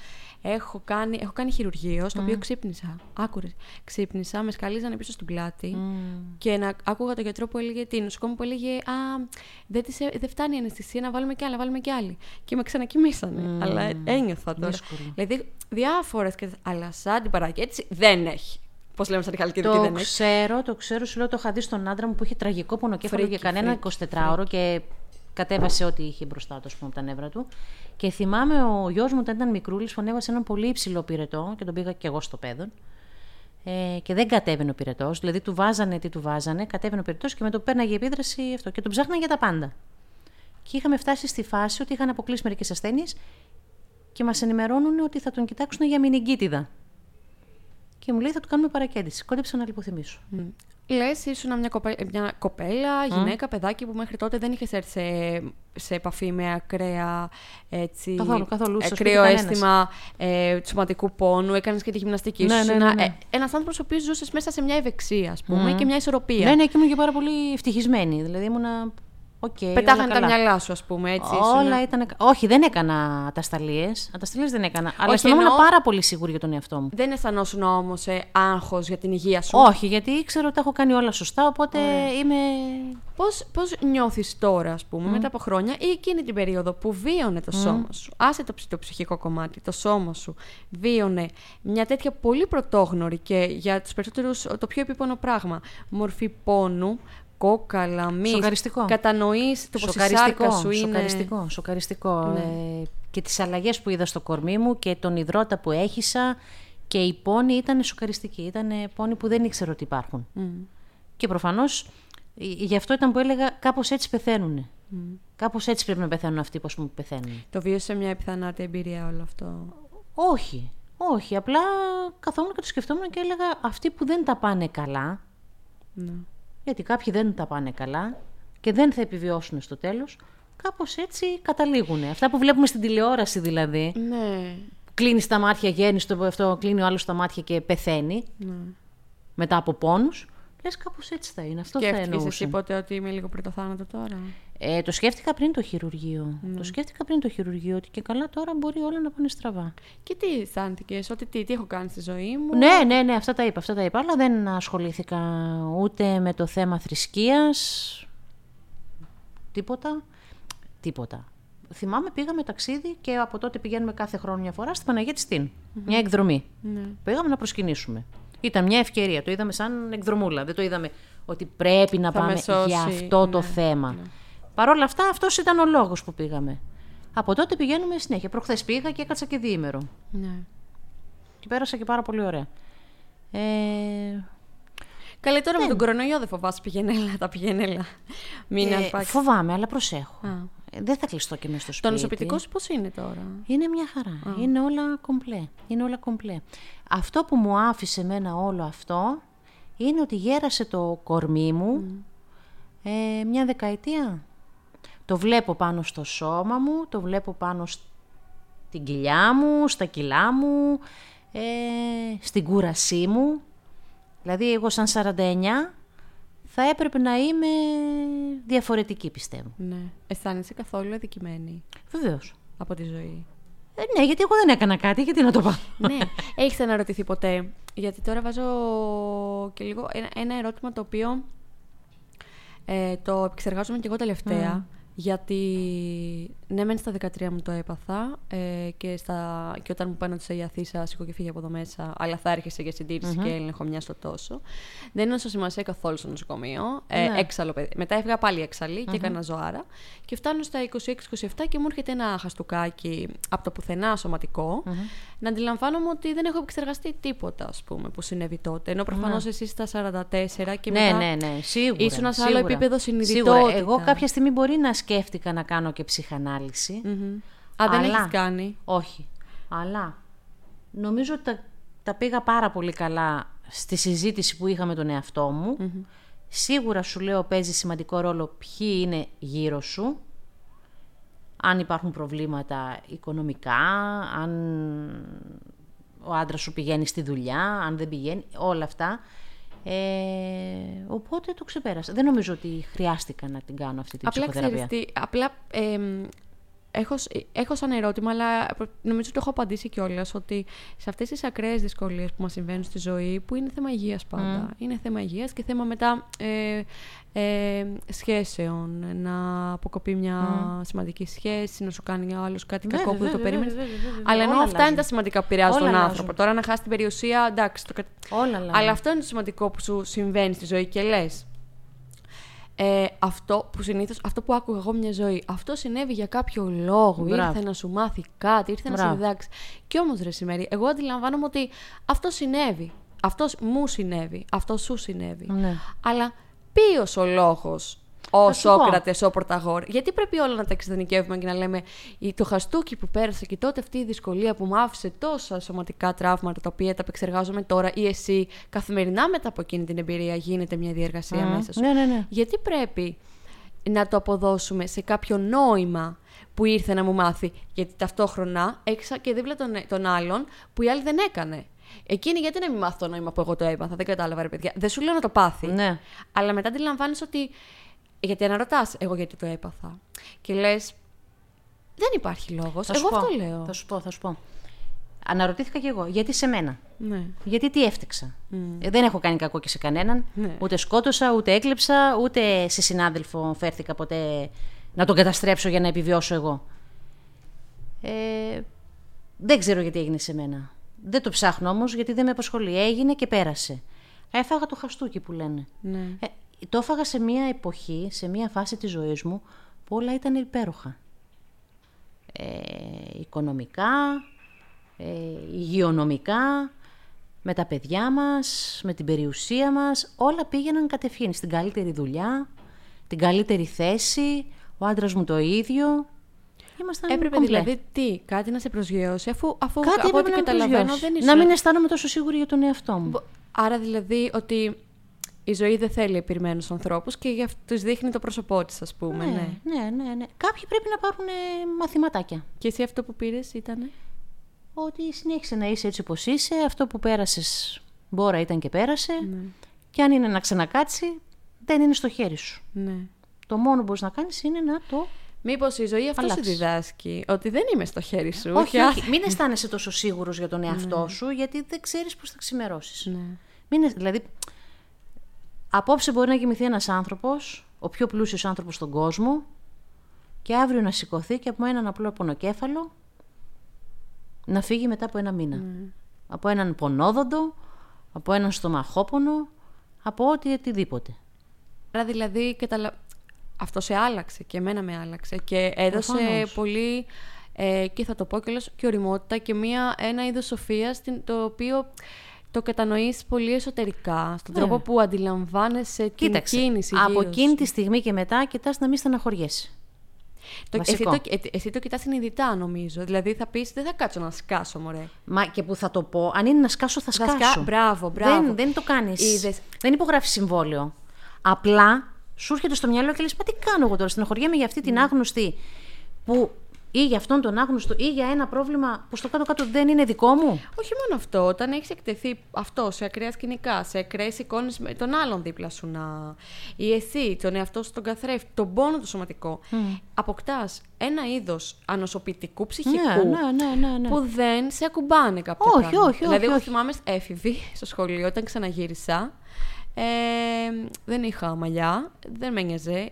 Speaker 2: Έχω κάνει, έχω κάνει χειρουργείο, στο οποίο ξύπνησα. Άκουρες. Ξύπνησα, με σκαλίζανε πίσω στην πλάτη και να, άκουγα τον γιατρό που έλεγε, την νοσοκόμη που έλεγε Α, δεν, της, ε- δεν φτάνει η αναισθησία, να βάλουμε κι άλλη, να βάλουμε κι άλλη. Και με ξανακοιμήσανε. Αλλά ε, ένιωθα τώρα.
Speaker 3: Δύσκολο.
Speaker 2: Δηλαδή, διάφορες. Αλλά σαν την παρακέντηση δεν έχει. Πώς λέμε σαν τη Χαλκιδική
Speaker 3: Το
Speaker 2: δεν έχει.
Speaker 3: ξέρω, το ξέρω, σου λέω το είχα δει στον άντρα μου που είχε τραγικό πονοκέφαλο
Speaker 2: Φρίκη,
Speaker 3: για κανένα
Speaker 2: φρίκη,
Speaker 3: 24ωρο και κατέβασε ό,τι είχε μπροστά του, ας πούμε, από τα νεύρα του. Και θυμάμαι ο γιος μου όταν ήταν μικρούλης, ανέβασε έναν πολύ υψηλό πυρετό και τον πήγα και εγώ στο Παίδων. Ε, και δεν κατέβαινε ο πυρετός. Δηλαδή του βάζανε τι του βάζανε, κατέβαινε ο πυρετός και με το πέρναγε η επίδραση αυτό. Και τον ψάχναν για τα πάντα. Και είχαμε φτάσει στη φάση ότι είχαν αποκλείσει μερικές ασθένειες και μας ενημερώνουν ότι θα τον κοιτάξουν για μηνυγκίτιδα. Και μου λέει θα του κάνουμε παρακέντηση. Κόντεψα να λιποθυμίσω.
Speaker 2: Λες, ήσουν μια, κοπέ- μια κοπέλα, γυναίκα, παιδάκι που μέχρι τότε δεν είχες έρθει σε, σε επαφή με ακραία έτσι,
Speaker 3: Καθόλου, καθόλου, στο σπίτι
Speaker 2: ακραίο
Speaker 3: κανένας.
Speaker 2: αίσθημα ε, του σωματικού πόνου, έκανες και τη γυμναστική
Speaker 3: Ναι,
Speaker 2: σου.
Speaker 3: ναι, ναι, ναι.
Speaker 2: Ε, Ένας άνθρωπος ο οποίος ζούσε μέσα σε μια ευεξία, ας πούμε,
Speaker 3: Μμμ.
Speaker 2: και μια ισορροπία.
Speaker 3: Ναι, ναι, και ήμουν και πάρα πολύ ευτυχισμένη. Δηλαδή ήμουνα. Οκ. όλα
Speaker 2: Πετάγανε τα
Speaker 3: καλά.
Speaker 2: μυαλά σου, ας πούμε, έτσι.
Speaker 3: Όλα
Speaker 2: ήσουν-
Speaker 3: ήταν. Όχι, δεν έκανα ατασθαλίες. Ατασθαλίες δεν έκανα. Αλλά
Speaker 2: Όχι,
Speaker 3: αισθανόμουν
Speaker 2: εννοώ-
Speaker 3: πάρα πολύ σίγουρη για τον εαυτό μου.
Speaker 2: Δεν αισθανόσουν όμως ε, άγχος για την υγεία σου;
Speaker 3: Όχι, γιατί ήξερα ότι τα έχω κάνει όλα σωστά, οπότε είμαι.
Speaker 2: Πώς, πώς νιώθεις τώρα, ας πούμε, μετά από χρόνια ή εκείνη την περίοδο που βίωνε το σώμα σου, άσε το, ψ- το ψυχικό κομμάτι, το σώμα σου, βίωνε μια τέτοια πολύ πρωτόγνωρη και για τους περισσότερους το πιο επίπονο πράγμα, μορφή πόνου, κόκαλα, μυς,
Speaker 3: Σοκαριστικό.
Speaker 2: κατανοείς το πως η
Speaker 3: Σοκαριστικό,
Speaker 2: σάρκα σου είναι...
Speaker 3: σοκαριστικό, σοκαριστικό.
Speaker 2: Ναι.
Speaker 3: Ε, και τις αλλαγές που είδα στο κορμί μου και τον υδρότα που έχισα και οι πόνοι ήταν σοκαριστικοί. Ήταν πόνοι που δεν ήξερα ότι υπάρχουν. Και προφανώς ε, γι' αυτό ήταν που έλεγα κάπως έτσι πεθαίνουν. Κάπως έτσι πρέπει να πεθαίνουν αυτοί που ας πούμε πεθαίνουν.
Speaker 2: Το βίωσε μια επιθανάτη εμπειρία όλο αυτό;
Speaker 3: Όχι, όχι. Απλά καθόμουν και το σκεφτόμουν και έλεγα αυτοί που δεν τα πάνε καλά,
Speaker 2: Ναι.
Speaker 3: Γιατί κάποιοι δεν τα πάνε καλά και δεν θα επιβιώσουν στο τέλος, κάπως έτσι καταλήγουν. Αυτά που βλέπουμε στην τηλεόραση δηλαδή,
Speaker 2: Ναι,
Speaker 3: κλείνει τα μάτια, γέννη το αυτό, κλείνει ο άλλος τα μάτια και πεθαίνει
Speaker 2: ναι.
Speaker 3: μετά από πόνους, λες κάπως έτσι θα είναι. Αυτό θα
Speaker 2: Σκέφτηκες
Speaker 3: εννοούσα.
Speaker 2: εσύ ποτέ ότι είμαι λίγο πριν το θάνατο τώρα;
Speaker 3: Ε, το σκέφτηκα πριν το χειρουργείο.
Speaker 2: Ναι.
Speaker 3: Το σκέφτηκα πριν το χειρουργείο ότι και καλά τώρα μπορεί όλα να πάνε στραβά.
Speaker 2: Και τι αισθάνθηκε, ότι τι, τι έχω κάνει στη ζωή μου;
Speaker 3: Ναι, ναι, ναι, αυτά τα είπα, αυτά τα είπα, αλλά δεν ασχολήθηκα ούτε με το θέμα θρησκείας, τίποτα, τίποτα. Θυμάμαι πήγαμε ταξίδι και από τότε πηγαίνουμε κάθε χρόνο μια φορά στη Παναγία της Τιν, μια εκδρομή.
Speaker 2: Ναι.
Speaker 3: Πήγαμε να προσκυνήσουμε. Ήταν μια ευκαιρία, το είδαμε σαν εκδρομούλα, δεν το είδαμε ότι πρέπει να
Speaker 2: Θα
Speaker 3: πάμε
Speaker 2: με σώσει,
Speaker 3: για αυτό το
Speaker 2: ναι,
Speaker 3: θέμα. Παρ' όλα αυτά αυτός ήταν ο λόγος που πήγαμε. Από τότε πηγαίνουμε συνέχεια. Προχθές πήγα και έκατσα και διήμερο.
Speaker 2: ναι.
Speaker 3: Και πέρασα και πάρα πολύ ωραία. Ε,
Speaker 2: Καλή τώρα
Speaker 3: Ναι.
Speaker 2: με τον κορονοϊό δεν φοβάσαι πηγαίνελα, τα πηγαίνελα. Μην
Speaker 3: ε,
Speaker 2: αρπάξεις.
Speaker 3: φοβάμαι, αλλά προσέχω.
Speaker 2: Α.
Speaker 3: Ε, δεν θα κλειστώ και μέσα στο
Speaker 2: Το
Speaker 3: σπίτι.
Speaker 2: νοσοποιητικό σου πώς είναι τώρα;
Speaker 3: Είναι μια χαρά. Είναι όλα κομπλέ. Είναι όλα κομπλέ. Αυτό που μου άφησε εμένα όλο αυτό είναι ότι γέρασε το κορμί μου ε, μια δεκαετία. Το βλέπω πάνω στο σώμα μου, το βλέπω πάνω στην κοιλιά μου, στα κιλά μου, ε, στην κούρασή μου. Δηλαδή εγώ σαν 49 θα έπρεπε να είμαι διαφορετική πιστεύω.
Speaker 2: Ναι. Αισθάνεσαι καθόλου αδικημένη;
Speaker 3: Βεβαίως.
Speaker 2: από τη ζωή;
Speaker 3: Ε, ναι, γιατί εγώ δεν έκανα κάτι, γιατί να το πάω.
Speaker 2: ναι. Έχεις αναρωτηθεί ποτέ; Γιατί τώρα βάζω και λίγο ένα, ένα ερώτημα το οποίο ε, το επεξεργάζομαι και εγώ τελευταία. Γιατί ναι, μεν στα 13 μου το έπαθα ε, και, στα, και όταν μου πάνε η Αθήσα, σηκώ και φύγει από εδώ μέσα, αλλά θα έρχεσαι για συντηρηση και έλεγχο μια στο τόσο. Δεν έδωσα σημασία καθόλου στο νοσοκομείο. Ε,
Speaker 3: Ναι.
Speaker 2: Έξαλλο παιδί. Μετά έφυγα πάλι έξαλλη και έκανα ζωάρα. Και φτάνω στα 26-27 και μου έρχεται ένα χαστούκάκι από το πουθενά σωματικό, να αντιλαμβάνομαι ότι δεν έχω επεξεργαστεί τίποτα, ας πούμε, που συνέβη τότε. Ενώ προφανώς εσύ στα 44 και
Speaker 3: Ναι,
Speaker 2: μετά.
Speaker 3: ναι, ναι, σίγουρα.
Speaker 2: Ήσουν σε άλλο
Speaker 3: σίγουρα.
Speaker 2: επίπεδο
Speaker 3: Σίγουρα.
Speaker 2: συνειδητότητα.
Speaker 3: Εγώ κάποια στιγμή μπορεί να σκέφτηκα να κάνω και ψυχανάλυση.
Speaker 2: Μμμ. Α, δεν
Speaker 3: Αλλά-
Speaker 2: έχεις κάνει;
Speaker 3: Όχι. Αλλά νομίζω ότι τα, τα πήγα πάρα πολύ καλά στη συζήτηση που είχα με τον εαυτό μου. Σίγουρα σου λέω παίζει σημαντικό ρόλο ποιοι είναι γύρω σου. Αν υπάρχουν προβλήματα οικονομικά, αν ο άντρας σου πηγαίνει στη δουλειά, αν δεν πηγαίνει, όλα αυτά. Ε, οπότε το ξεπέρασα. Δεν νομίζω ότι χρειάστηκα να την κάνω αυτή την
Speaker 2: Απλά
Speaker 3: ψυχοθεραπεία.
Speaker 2: ξέρεις τι, απλά εμ, έχω, σ- έχω σαν ερώτημα, αλλά προ- νομίζω ότι το έχω απαντήσει κιόλας ότι σε αυτές τις ακραίες δυσκολίες που μας συμβαίνουν στη ζωή, που είναι θέμα υγείας πάντα, είναι θέμα υγείας και θέμα μετά ε, ε, σχέσεων, να αποκοπεί μια σημαντική σχέση, να σου κάνει ο άλλος κάτι κακό που δεν το
Speaker 3: βέβαια,
Speaker 2: περίμενες.
Speaker 3: βέβαια, βέβαια, βέβαια.
Speaker 2: Αλλά ενώ
Speaker 3: Όλα
Speaker 2: αυτά είναι
Speaker 3: αλλάζουν.
Speaker 2: τα σημαντικά που επηρεάζουν
Speaker 3: Όλα
Speaker 2: τον
Speaker 3: αλλάζουν.
Speaker 2: άνθρωπο. Τώρα να χάσει την περιουσία, εντάξει. Το... κα-
Speaker 3: Όλα αλλάζουν.
Speaker 2: Αλλά αυτό είναι το σημαντικό που σου συμβαίνει στη ζωή και λες. Ε, αυτό που συνήθω, αυτό που άκουγα εγώ μια ζωή, αυτό συνέβη για κάποιο λόγο.
Speaker 3: Μπράβο.
Speaker 2: Ήρθε να σου μάθει κάτι, ήρθε να σε
Speaker 3: Μπράβο.
Speaker 2: διδάξει. Και όμως, ρε Σημέρη, εγώ αντιλαμβάνομαι ότι αυτό συνέβη. Αυτός μου συνέβη. Αυτό σου συνέβη.
Speaker 3: Ναι.
Speaker 2: Αλλά ποιος ο λόγος ο
Speaker 3: Θα σου πω.
Speaker 2: Σόκρατες, ο Πορταγόρ. Γιατί πρέπει όλα να τα εξειδανικεύουμε και να λέμε «Η- το χαστούκι που πέρασε και τότε αυτή η δυσκολία που μου άφησε τόσα σωματικά τραύματα τα οποία τα επεξεργάζομαι τώρα ή εσύ καθημερινά μετά από εκείνη την εμπειρία γίνεται μια διεργασία
Speaker 3: Μμμ.
Speaker 2: μέσα σου.
Speaker 3: Ναι, ναι, ναι.
Speaker 2: Γιατί πρέπει να το αποδώσουμε σε κάποιο νόημα που ήρθε να μου μάθει. Γιατί ταυτόχρονα έξα και δίπλα τον, τον άλλον που η άλλη δεν έκανε. Εκείνη γιατί να μην μάθει το νόημα που εγώ το έπαθα. Δεν κατάλαβα, ρε παιδιά. Δεν σου λέω να το πάθει.
Speaker 3: Ναι.
Speaker 2: Αλλά μετά αντιλαμβάνεις ότι. Γιατί αναρωτάς, εγώ γιατί το έπαθα. Και λες. Δεν υπάρχει λόγος.
Speaker 3: Θα σου
Speaker 2: Εγώ
Speaker 3: πω,
Speaker 2: αυτό λέω.
Speaker 3: Θα σου πω, θα σου πω. Αναρωτήθηκα κι εγώ, γιατί σε μένα;
Speaker 2: Ναι.
Speaker 3: Γιατί τι έφτεξα. Ε, δεν έχω κάνει κακό και σε κανέναν.
Speaker 2: Ναι.
Speaker 3: Ούτε σκότωσα, ούτε έκλεψα, ούτε σε συνάδελφο φέρθηκα ποτέ να τον καταστρέψω για να επιβιώσω εγώ. Ε, δεν ξέρω γιατί έγινε σε μένα. Δεν το ψάχνω όμως γιατί δεν με απασχολεί. Έγινε και πέρασε. Έφαγα το χαστούκι που λένε.
Speaker 2: Ναι.
Speaker 3: Ε, το έφαγα σε μια εποχή, σε μια φάση της ζωής μου που όλα ήταν υπέροχα. Ε, οικονομικά, ε, υγειονομικά, με τα παιδιά μας, με την περιουσία μας, όλα πήγαιναν κατευθείαν στην καλύτερη δουλειά, την καλύτερη θέση, ο άντρας μου το ίδιο. Ήμασταν
Speaker 2: Έπρεπε
Speaker 3: κομπλέ.
Speaker 2: δηλαδή τι, κάτι να σε προσγειώσει, αφού, αφού
Speaker 3: Κάτι
Speaker 2: από
Speaker 3: έπρεπε
Speaker 2: ό,τι
Speaker 3: να με
Speaker 2: καταλαβαίνω
Speaker 3: προσγειώσει.
Speaker 2: δεν ήσουν.
Speaker 3: Να μην αισθάνομαι τόσο σίγουρη για τον εαυτό μου.
Speaker 2: Μπο- Άρα δηλαδή ότι η ζωή δεν θέλει επιρμένους ανθρώπους και για αυτού δείχνει το πρόσωπό της, ας πούμε. Ναι.
Speaker 3: ναι, ναι, ναι, ναι. Κάποιοι πρέπει να πάρουν ε, μαθηματάκια.
Speaker 2: Και εσύ αυτό που πήρες ήταν.
Speaker 3: Ότι συνέχισε να είσαι έτσι όπως είσαι, αυτό που πέρασες μπόρα ήταν και πέρασε
Speaker 2: Ναι.
Speaker 3: και αν είναι να ξανακάτσει δεν είναι στο χέρι σου.
Speaker 2: Ναι.
Speaker 3: Το μόνο που μπορείς να κάνεις είναι να το...
Speaker 2: Μήπως η ζωή αυτό σου
Speaker 3: Αλλάξεις.
Speaker 2: διδάσκει, ότι δεν είμαι στο χέρι σου.
Speaker 3: όχι,
Speaker 2: και
Speaker 3: όχι, μην αισθάνεσαι τόσο σίγουρος για τον εαυτό σου γιατί δεν ξέρεις πώς θα ξημερώσεις.
Speaker 2: Ναι.
Speaker 3: Μην, αισ- δηλαδή, απόψε μπορεί να κοιμηθεί ένας άνθρωπος, ο πιο πλούσιος άνθρωπος στον κόσμο και αύριο να σηκωθεί και από έναν απλό πονοκέφαλο να φύγει μετά από ένα μήνα. Από έναν πονόδοντο, από έναν στομαχόπονο, από ό,τι οτιδήποτε.
Speaker 2: Άρα δηλαδή καταλα... αυτό σε άλλαξε και εμένα με άλλαξε και έδωσε
Speaker 3: Προφανώς.
Speaker 2: πολύ ε, και θα το πω κιόλας και οριμότητα και μια, ένα είδος σοφίας την- το οποίο το κατανοείς πολύ εσωτερικά στον
Speaker 3: Ναι.
Speaker 2: τρόπο που αντιλαμβάνεσαι
Speaker 3: Κοίταξε,
Speaker 2: την κίνηση
Speaker 3: από
Speaker 2: γύρω
Speaker 3: εκείνη
Speaker 2: σου.
Speaker 3: τη στιγμή και μετά κοιτάς να μην στεναχωριέσαι.
Speaker 2: Το, εσύ,
Speaker 3: βασικό.
Speaker 2: το, ε, εσύ το κοιτάς συνειδητά νομίζω. Δηλαδή θα πεις δεν θα κάτσω να σκάσω μωρέ.
Speaker 3: Μα και που θα το πω, αν είναι να σκάσω, θα
Speaker 2: Θα
Speaker 3: σκάσω.
Speaker 2: σκα- Μπράβο, μπράβο.
Speaker 3: Δεν, δεν το κάνεις.
Speaker 2: Είδες.
Speaker 3: Δεν υπογράφεις συμβόλαιο. Απλά σου έρχεται στο μυαλό και λες, μα τι κάνω εγώ τώρα, στενοχωριέμαι για αυτή
Speaker 2: Ναι.
Speaker 3: την άγνωστη που ή για αυτόν τον άγνωστο ή για ένα πρόβλημα που στο κάτω-κάτω δεν είναι δικό μου;
Speaker 2: Όχι μόνο αυτό, όταν έχεις εκτεθεί αυτό σε ακραία σκηνικά, σε ακραίες εικόνες με τον άλλον δίπλα σου να. ή εσύ, τον εαυτό σου τον καθρέφτη, τον πόνο του σωματικό, αποκτάς ένα είδος ανοσοποιητικού ψυχικού
Speaker 3: ναι, ναι, ναι, ναι.
Speaker 2: που δεν σε ακουμπάνε κάποια
Speaker 3: Όχι,
Speaker 2: πράγματα.
Speaker 3: όχι, όχι,
Speaker 2: Δηλαδή, εγώ
Speaker 3: όχι.
Speaker 2: θυμάμαι έφηβη στο σχολείο, όταν ξαναγύρισα. Ε, δεν είχα μαλλιά, δεν με νοιαζε.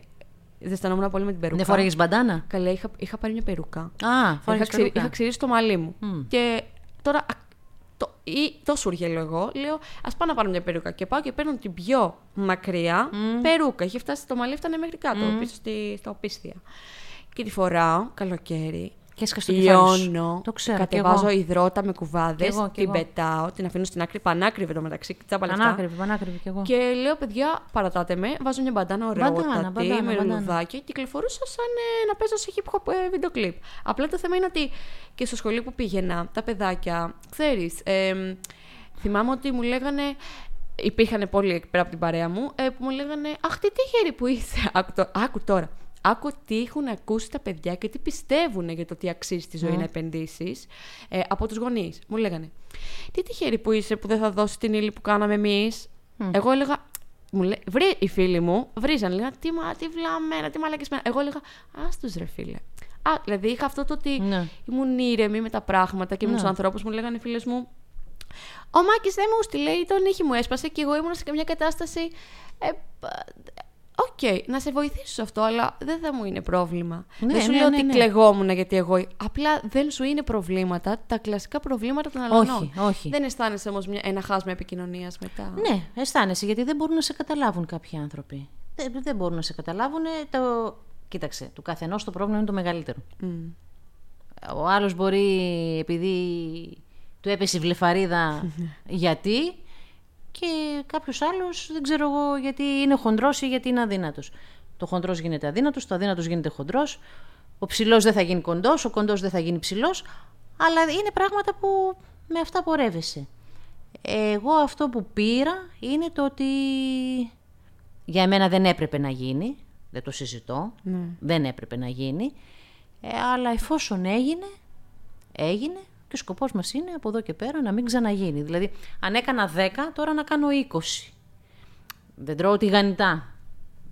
Speaker 2: Ζεστανόμουν πολύ με την περούκα.
Speaker 3: Δεν φοράγε μπαντάνα;
Speaker 2: Καλά, είχα, είχα πάρει μια περούκα.
Speaker 3: Α,
Speaker 2: Είχα,
Speaker 3: φοράγε
Speaker 2: ξυρι- είχα ξυρίσει το μαλλί μου.
Speaker 3: Μμ.
Speaker 2: Και τώρα. α, Το, ή, το σούργελο εγώ. Λέω, ας πάω να πάρω μια περούκα. Και πάω και παίρνω την πιο μακριά περούκα. Είχε φτάσει το μαλλί, έφτανε μέχρι κάτω, πίσω στη, στα οπίσθια. Και τη φοράω, καλοκαίρι.
Speaker 3: Και έσκασε το κεφάλι σου.
Speaker 2: Λιώνω,
Speaker 3: Το ξέρω.
Speaker 2: κατεβάζω
Speaker 3: κι εγώ.
Speaker 2: υδρότα με κουβάδες,
Speaker 3: Κι εγώ, κι
Speaker 2: την
Speaker 3: εγώ.
Speaker 2: πετάω, την αφήνω στην άκρη, πανάκριβη το μεταξύ, τσάμπα λεφτά.
Speaker 3: Πανάκριβη, πανάκριβη κι εγώ.
Speaker 2: Και λέω, παιδιά, παρατάτε με. Βάζω μια μπαντάνα
Speaker 3: Μπαντάνα,
Speaker 2: ωραιότατη,
Speaker 3: μπαντάνα,
Speaker 2: με
Speaker 3: μπαντάνα.
Speaker 2: λουλουδάκι. Κυκλοφορούσα σαν ε, να παίζω σε hip hop ε, βίντεο κλιπ. Απλά το θέμα είναι ότι και στο σχολείο που πήγαινα, τα παιδάκια, ξέρεις, θυμάμαι ότι μου λέγανε. Υπήρχαν πολλοί εκεί πέρα από την παρέα μου ε, που μου λέγανε Αχ, τι τυχερή που είσαι. Άκου, το- άκου τώρα. Άκου τι έχουν ακούσει τα παιδιά και τι πιστεύουν για το τι αξίζει στη ζωή να επενδύσεις ε, από τους γονείς. Μου λέγανε Τι τυχερή που είσαι που δεν θα δώσεις την ύλη που κάναμε εμείς. Εγώ έλεγα. Μου λέ, βρει, οι φίλοι μου βρίζαν, λέγανε τι, μα, τι βλαμμένα, τι μαλακισμένα. Εγώ έλεγα, άστου ρε φίλε. Α, δηλαδή είχα αυτό το ότι
Speaker 3: Ναι.
Speaker 2: ήμουν ήρεμη με τα πράγματα και με
Speaker 3: Ναι.
Speaker 2: τους ανθρώπους μου λέγανε οι φίλες μου. Ο Μάκης δεν μου 'στειλε, ή το νύχι μου έσπασε και εγώ ήμουν σε μια κατάσταση. Ε, πα- Οκ, να σε βοηθήσω σε αυτό, αλλά δεν θα μου είναι πρόβλημα.
Speaker 3: Ναι,
Speaker 2: δεν σου
Speaker 3: ναι,
Speaker 2: λέω
Speaker 3: ναι,
Speaker 2: ότι
Speaker 3: ναι.
Speaker 2: κλεγόμουν γιατί εγώ. Απλά δεν σου είναι προβλήματα τα κλασικά προβλήματα των αλλωνών.
Speaker 3: Όχι, όχι.
Speaker 2: Δεν αισθάνεσαι όμως ένα χάσμα επικοινωνίας μετά.
Speaker 3: Ναι, αισθάνεσαι γιατί δεν μπορούν να σε καταλάβουν κάποιοι άνθρωποι. Δεν, δεν μπορούν να σε καταλάβουν. Το... Κοίταξε, του καθενός το πρόβλημα είναι το μεγαλύτερο.
Speaker 2: Μμ.
Speaker 3: Ο άλλος μπορεί επειδή του έπεσε η βλεφαρίδα γιατί; Και κάποιος άλλος δεν ξέρω εγώ γιατί είναι χοντρός ή γιατί είναι αδύνατος. Το χοντρός γίνεται αδύνατος, το αδύνατος γίνεται χοντρός, ο ψηλός δεν θα γίνει κοντός, ο κοντός δεν θα γίνει ψηλός, αλλά είναι πράγματα που με αυτά πορεύεσαι. Εγώ αυτό που πήρα είναι το ότι για εμένα δεν έπρεπε να γίνει, δεν το συζητώ, δεν έπρεπε να γίνει, ε, αλλά εφόσον έγινε, έγινε και ο σκοπός μας είναι από εδώ και πέρα να μην ξαναγίνει. Δηλαδή, αν έκανα 10, τώρα να κάνω 20. Δεν τρώω τηγανιτά.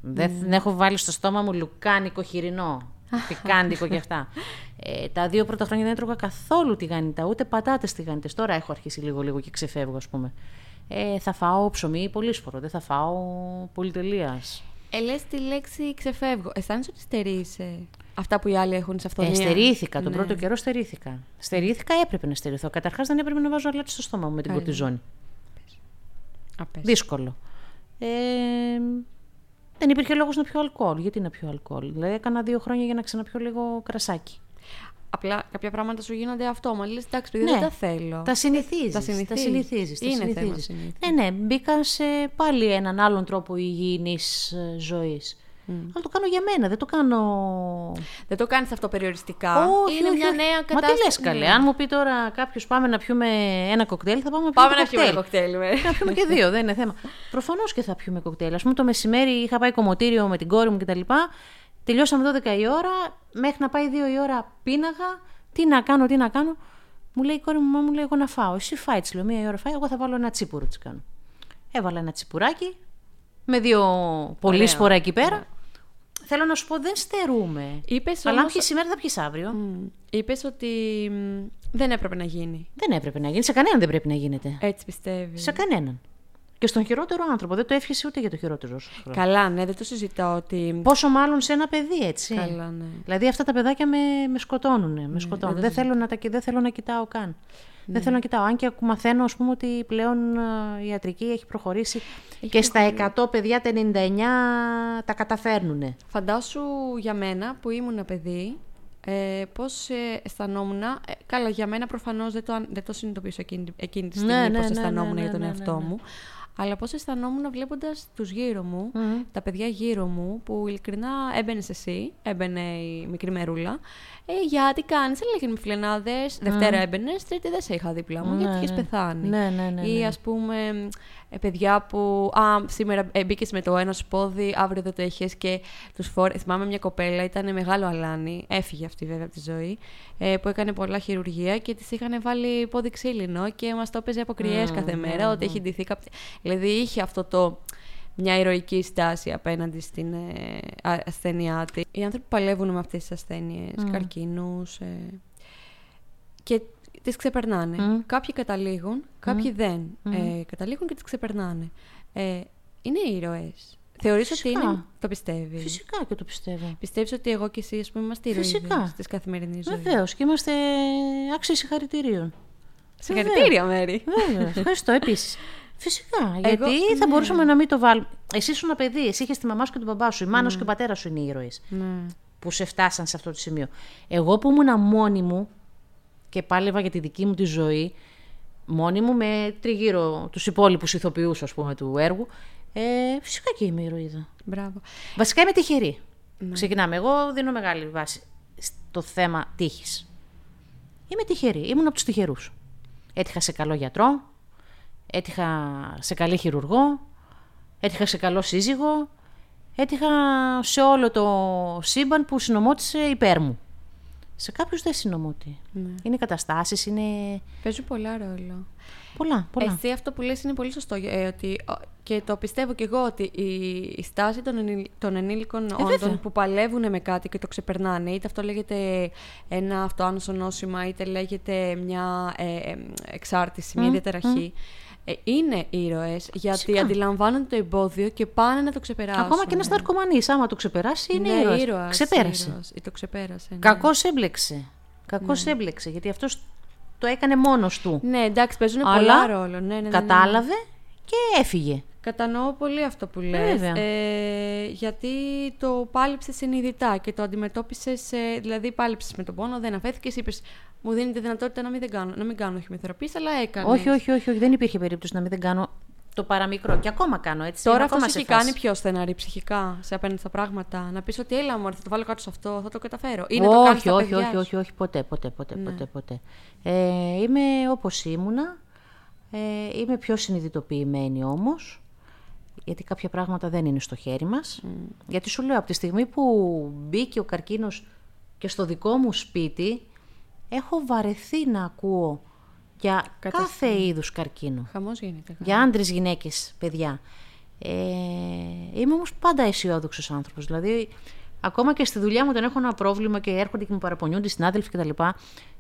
Speaker 3: Δεν, δεν έχω βάλει στο στόμα μου λουκάνικο χοιρινό, πικάντικο και αυτά. Ε, τα δύο πρώτα χρόνια δεν έτρωγα καθόλου τηγανιτά, ούτε πατάτες τηγανιτές. Τώρα έχω αρχίσει λίγο-λίγο και ξεφεύγω, ας πούμε. Ε, θα φάω ψωμί πολύ σπορό, δεν θα φάω πολυτελείας.
Speaker 2: Ε, λες τη λέξη ξεφεύγω. Αισθάνεσαι ότι στερείσαι αυτά που οι άλλοι έχουν σε αυτό.
Speaker 3: Ε, στερήθηκα. Τον πρώτο καιρό στερήθηκα. Στερήθηκα, έπρεπε να στερηθώ. Καταρχάς δεν έπρεπε να βάζω αλάτι στο στόμα μου με την
Speaker 2: Άρα.
Speaker 3: κορτιζόνη.
Speaker 2: Απέσαι.
Speaker 3: Δύσκολο. Ε, δεν υπήρχε λόγος να πιω αλκοόλ. Γιατί να πιω αλκοόλ; Δηλαδή έκανα δύο χρόνια για να ξαναπιω λίγο κρασάκι.
Speaker 2: Απλά κάποια πράγματα σου γίνονται αυτόματα. Λες, εντάξει, παιδί,
Speaker 3: Ναι.
Speaker 2: δεν τα θέλω.
Speaker 3: Τα συνηθίζεις.
Speaker 2: Τα συνηθίζεις.
Speaker 3: Τα συνηθίζεις, τα
Speaker 2: Είναι θέμα
Speaker 3: συνηθίζεις.
Speaker 2: συνήθειας.
Speaker 3: Ναι, ναι, μπήκα σε πάλι έναν άλλον τρόπο υγιεινής ε, ζωής. Αλλά το κάνω για μένα, δεν το κάνω
Speaker 2: Δεν το κάνεις αυτό περιοριστικά.
Speaker 3: Όχι,
Speaker 2: είναι
Speaker 3: όχι,
Speaker 2: μια
Speaker 3: όχι.
Speaker 2: νέα
Speaker 3: Μα
Speaker 2: κατάσταση.
Speaker 3: τι λες καλέ,
Speaker 2: Ναι.
Speaker 3: αν μου πει τώρα κάποιος πάμε να πιούμε ένα κοκτέιλ, θα πάμε να πιούμε
Speaker 2: Πάμε να
Speaker 3: το
Speaker 2: πιούμε
Speaker 3: κοκτέιλ.
Speaker 2: ένα κοκτέιλ. με.
Speaker 3: Να πιούμε και δύο, δεν είναι θέμα. Προφανώς και θα πιούμε κοκτέιλ. Α πούμε το μεσημέρι είχα πάει κομμωτήριο με την κόρη μου κτλ. Τελειώσαμε 12 η ώρα, μέχρι να πάει 2 η ώρα πίναγα. Τι να κάνω, τι να κάνω. Μου λέει η κόρη μου, μα μου λέει εγώ να φάω. Εσύ φάει, της λέω, μία η ώρα φάει, εγώ θα βάλω ένα τσίπουρο, της κάνω. Έβαλα ένα τσιπουράκι με δύο πολύ σπορά εκεί πέρα. Θέλω να σου πω, δεν στερούμε.
Speaker 2: Είπες
Speaker 3: Αλλά αν
Speaker 2: όμως-
Speaker 3: πιεις σήμερα, θα πιεις αύριο.
Speaker 2: Είπες ότι μ, δεν έπρεπε να γίνει.
Speaker 3: Δεν έπρεπε να γίνει. Σε κανέναν δεν πρέπει να γίνεται.
Speaker 2: Έτσι πιστεύεις.
Speaker 3: Σε κανέναν. Και στον χειρότερο άνθρωπο. Δεν το εύχεσαι ούτε για το χειρότερο σου. χρόνο.
Speaker 2: Καλά, ναι, δεν το συζητάω ότι.
Speaker 3: Πόσο μάλλον σε ένα παιδί, έτσι.
Speaker 2: Καλά, ναι.
Speaker 3: Δηλαδή αυτά τα παιδάκια με, με σκοτώνουν. Με σκοτώνουν. Δεν, θέλω να τα, ki- δεν θέλω να κοιτάω καν. Δεν θέλω να κοιτάω. Αν και ακου- μαθαίνω, ας πούμε, ότι πλέον ε, η ιατρική έχει προχωρήσει και στα 100 παιδιά τα 99 τα καταφέρνουν.
Speaker 2: Φαντάσου για μένα που ήμουν παιδί, ε, πώς ε, αισθανόμουν. Ε, καλά, για μένα προφανώς δεν το, αν- δεν το συνειδητοποιήσω εκείνη, εκείνη τη
Speaker 3: Ναι,
Speaker 2: στιγμή
Speaker 3: ναι,
Speaker 2: πώς
Speaker 3: ναι,
Speaker 2: αισθανόμουν
Speaker 3: ναι,
Speaker 2: για τον
Speaker 3: ναι, ναι,
Speaker 2: εαυτό
Speaker 3: ναι.
Speaker 2: μου. Αλλά πώς αισθανόμουν βλέποντας τους γύρω μου, τα παιδιά γύρω μου, που ειλικρινά έμπαινες εσύ, έμπαινε η μικρή μερούλα. Ε, για τι κάνεις, έλεγε με φιλενάδες. Δευτέρα έμπαινες, Τρίτη δεν σε είχα δίπλα μου, γιατί
Speaker 3: Ναι,
Speaker 2: είχες
Speaker 3: ναι.
Speaker 2: πεθάνει.
Speaker 3: Ναι, ναι, ναι,
Speaker 2: Ή
Speaker 3: ναι.
Speaker 2: ας πούμε ε, παιδιά που α, σήμερα ε, μπήκες με το ένα σου πόδι, αύριο δεν το είχες και τους φόρε. Θυμάμαι μια κοπέλα, ήταν μεγάλο αλάνι, έφυγε αυτή βέβαια από τη ζωή, ε, που έκανε πολλά χειρουργία και της είχαν βάλει πόδι ξύλινο και μας το έπαιζε από κρυές κάθε μέρα, ότι έχει ντυθεί κάποιο. Δηλαδή είχε αυτό το. Μια ηρωική στάση απέναντι στην ε, α- ασθένειά τη. Οι άνθρωποι παλεύουν με αυτές τις ασθένειες, καρκίνους, ε, και τις ξεπερνάνε. Κάποιοι καταλήγουν, κάποιοι δεν. Ε, καταλήγουν και τις ξεπερνάνε. Ε, είναι ήρωες. Θεωρείς ότι
Speaker 3: Φυσικά.
Speaker 2: είναι... Το πιστεύεις;
Speaker 3: Φυσικά και το πιστεύω.
Speaker 2: Πιστεύεις ότι εγώ και εσύ, ας πούμε, είμαστε
Speaker 3: Φυσικά.
Speaker 2: ηρωίδες της καθημερινής ζωής;
Speaker 3: Βεβαίως και είμαστε άξιοι συγχαρητηρίων.
Speaker 2: Συγχαρητήρια, Μέρη.
Speaker 3: Βέβαια. Ευχαριστώ επίσης. Φυσικά. Γιατί
Speaker 2: ναι.
Speaker 3: θα μπορούσαμε να μην το βάλουμε. Εσύ ήσουν ένα παιδί, εσύ είχες τη μαμά σου και τον μπαμπά σου. Η μάνα σου και ο πατέρας σου είναι οι ήρωες
Speaker 2: ναι.
Speaker 3: που σε φτάσαν σε αυτό το σημείο. Εγώ που ήμουν μόνη μου και πάλευα για τη δική μου τη ζωή, μόνη μου με τριγύρω τους υπόλοιπους ηθοποιούς, ας πούμε, του έργου, ε, φυσικά και είμαι ηρωίδα.
Speaker 2: Μπράβο.
Speaker 3: Βασικά είμαι τυχερή.
Speaker 2: Ναι.
Speaker 3: Ξεκινάμε. Εγώ δίνω μεγάλη βάση στο θέμα τύχης. Είμαι τυχερή. Ήμουν από τους τυχερούς. Έτυχα σε καλό γιατρό, έτυχα σε καλή χειρουργό, έτυχα σε καλό σύζυγο, έτυχα σε όλο το σύμπαν που συνομώτησε υπέρ μου. Σε κάποιους δεν συνομωτεί.
Speaker 2: Ναι.
Speaker 3: Είναι καταστάσεις, είναι.
Speaker 2: Παίζουν πολλά ρόλο.
Speaker 3: Πολλά, πολλά.
Speaker 2: Εσύ αυτό που λες είναι πολύ σωστό ε, ότι, ο, και το πιστεύω και εγώ ότι η, η στάση των, ενήλ, των ενήλικων
Speaker 3: Ε, βέβαια.
Speaker 2: όντων που παλεύουν με κάτι και το ξεπερνάνε είτε αυτό λέγεται ένα αυτοάνωσο νόσημα είτε λέγεται μια ε, ε, εξάρτηση, μια διαταραχή ε, είναι ήρωες γιατί
Speaker 3: Φυσικά.
Speaker 2: αντιλαμβάνονται το εμπόδιο και πάνε να το ξεπεράσουν.
Speaker 3: Ακόμα και ένας ναρκωμανής, άμα το ξεπεράσει, είναι
Speaker 2: ναι,
Speaker 3: ήρωας.
Speaker 2: ήρωας,
Speaker 3: Ξεπέρασε.
Speaker 2: ήρωας, ή το ξεπέρασε. Ναι.
Speaker 3: Κακώ έμπλεξε. Κακώ έμπλεξε, γιατί αυτός το έκανε μόνος του.
Speaker 2: Ναι, εντάξει, παίζουν
Speaker 3: Αλλά
Speaker 2: πολλά ρόλο. Ναι, ναι, ναι, ναι.
Speaker 3: Κατάλαβε και έφυγε.
Speaker 2: Κατανοώ πολύ αυτό που λες,
Speaker 3: Βέβαια.
Speaker 2: ε, γιατί το πάλεψες συνειδητά και το αντιμετώπισες, ε, δηλαδή πάλεψες με τον πόνο, δεν αφέθηκες, είπες μου δίνει τη δυνατότητα να μην, δεν κάνω, να μην κάνω χημειοθεραπείες, αλλά έκανες.
Speaker 3: Όχι, όχι, όχι, όχι, δεν υπήρχε περίπτωση να μην δεν κάνω το παραμικρό. Και ακόμα κάνω έτσι.
Speaker 2: Τώρα
Speaker 3: είμαι
Speaker 2: αυτό
Speaker 3: ακόμα
Speaker 2: σε έχει
Speaker 3: φάση.
Speaker 2: κάνει πιο στεναρή ψυχικά σε απέναντι στα πράγματα. Να πεις ότι έλα μου, θα το βάλω κάτω σε αυτό, θα το καταφέρω. Ή να το κάνεις
Speaker 3: όχι,
Speaker 2: στα
Speaker 3: όχι,
Speaker 2: παιδιά
Speaker 3: όχι,
Speaker 2: σου. Ναι.
Speaker 3: όχι, όχι, ποτέ, ποτέ, ποτέ, ποτέ, ποτέ. Ε, είμαι όπως ήμουνα. Ε, είμαι πιο συνειδητοποιημένη όμως. Γιατί κάποια πράγματα δεν είναι στο χέρι μας.
Speaker 2: Mm.
Speaker 3: Γιατί σου λέω, από τη στιγμή που μπήκε ο καρκίνος και στο δικό μου σπίτι, έχω βαρεθεί να ακούω για κάθε είδους καρκίνο.
Speaker 2: Χαμός γίνεται.
Speaker 3: Για άντρες, γυναίκες, παιδιά. Ε, είμαι όμως πάντα αισιόδοξος άνθρωπος. Δηλαδή, ακόμα και στη δουλειά μου όταν έχω ένα πρόβλημα και έρχονται και μου παραπονιούνται οι συνάδελφοι κτλ.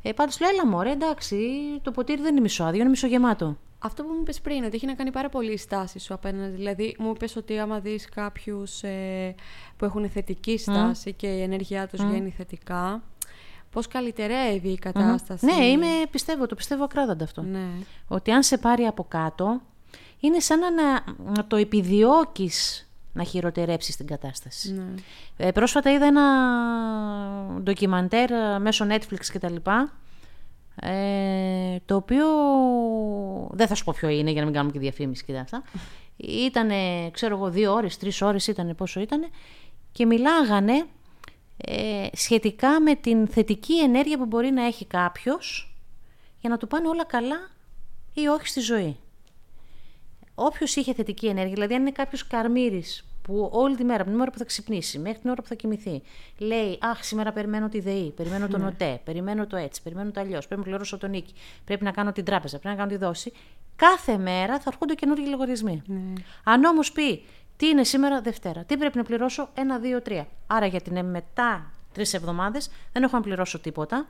Speaker 3: Ε, πάντως λέω, έλα μωρέ, εντάξει, το ποτήρι δεν είναι μισοάδιο, είναι μισογεμάτο.
Speaker 2: Αυτό που μου είπες πριν, ότι έχει να κάνει πάρα πολύ η στάση σου απέναντι. Δηλαδή, μου είπες ότι άμα δεις κάποιους ε, που έχουν θετική στάση και η ενέργειά τους βγαίνει θετικά, πώς καλυτερεύει η κατάσταση;
Speaker 3: Ναι, είμαι, πιστεύω, το πιστεύω ακράδαντα αυτό.
Speaker 2: Ναι.
Speaker 3: Ότι αν σε πάρει από κάτω, είναι σαν να, να το επιδιώκεις να χειροτερέψεις την κατάσταση.
Speaker 2: ναι.
Speaker 3: Ε, πρόσφατα είδα ένα ντοκιμαντέρ ε, μέσω Netflix και τα λοιπά, ε, το οποίο δεν θα σου πω ποιο είναι για να μην κάνουμε και διαφήμιση και αυτά. Ήτανε, ξέρω εγώ, δύο ώρες, τρεις ώρες ήταν πόσο ήτανε και μιλάγανε ε, σχετικά με την θετική ενέργεια που μπορεί να έχει κάποιος για να του πάνε όλα καλά ή όχι στη ζωή. Όποιος είχε θετική ενέργεια, δηλαδή αν είναι κάποιος καρμύρης που όλη τη μέρα, από την ώρα που θα ξυπνήσει μέχρι την ώρα που θα κοιμηθεί, λέει Αχ, σήμερα περιμένω τη ΔΕΗ, περιμένω τον ΟΤΕ, περιμένω το έτσι, περιμένω το αλλιώς, πρέπει να πληρώσω τον νίκη, πρέπει να κάνω την τράπεζα, πρέπει να κάνω τη δόση. Κάθε μέρα θα έρχονται καινούργιοι λογαριασμοί. Αν όμως πει τι είναι σήμερα Δευτέρα, τι πρέπει να πληρώσω, ένα, δύο, τρία. Άρα για την μετά τρεις εβδομάδες δεν έχω να πληρώσω τίποτα.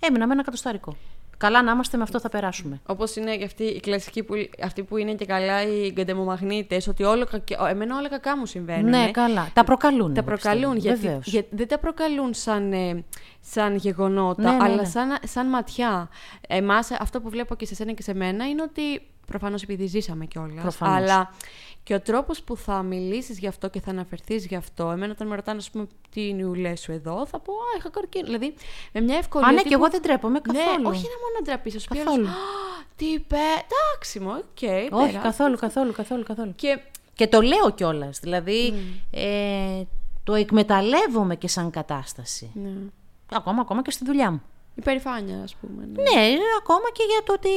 Speaker 3: Έμεινα με ένα κατοστάρικο. Καλά να είμαστε, με αυτό θα περάσουμε.
Speaker 2: Όπως είναι και αυτή η κλασική που, αυτή που είναι και καλά οι γκαντεμομαγνήτε, ότι όλο, κακε- εμένα όλα κακά μου συμβαίνουν.
Speaker 3: Ναι, καλά. Τα προκαλούν.
Speaker 2: Τα
Speaker 3: εγώ
Speaker 2: προκαλούν,
Speaker 3: πιστεύω.
Speaker 2: γιατί,
Speaker 3: Βεβαίως.
Speaker 2: γιατί δεν τα προκαλούν σαν, ε, σαν γεγονότα,
Speaker 3: Ναι, ναι,
Speaker 2: αλλά
Speaker 3: ναι.
Speaker 2: σαν, σαν ματιά. Εμάς, αυτό που βλέπω και σε σένα και σε μένα είναι ότι προφανώς επειδή ζήσαμε κιόλας.
Speaker 3: Προφανώς.
Speaker 2: Αλλά και ο τρόπος που θα μιλήσεις γι' αυτό και θα αναφερθείς γι' αυτό, εμένα όταν με ρωτάνε, ας πούμε, τι είναι η ουλές σου εδώ, θα πω, Α, είχα καρκίνο. Δηλαδή, με μια ευκολία.
Speaker 3: Α, ναι,
Speaker 2: τύπου-
Speaker 3: και εγώ δεν ντρέπομαι καθόλου.
Speaker 2: Ναι, όχι να μόνο να ντραπείς, ας πει
Speaker 3: Καθόλου.
Speaker 2: όλος, «Α, τι είπε, εντάξει μου, οκ,
Speaker 3: Όχι,
Speaker 2: πέρας».
Speaker 3: καθόλου, καθόλου, καθόλου, καθόλου.
Speaker 2: Και
Speaker 3: Και το λέω κιόλας. Δηλαδή, ε, το εκμεταλλεύομαι και σαν κατάσταση.
Speaker 2: ναι,
Speaker 3: Ακόμα, ακόμα και στη δουλειά μου.
Speaker 2: Υπερηφάνεια, ας πούμε. ναι.
Speaker 3: Ναι, ακόμα και για το ότι.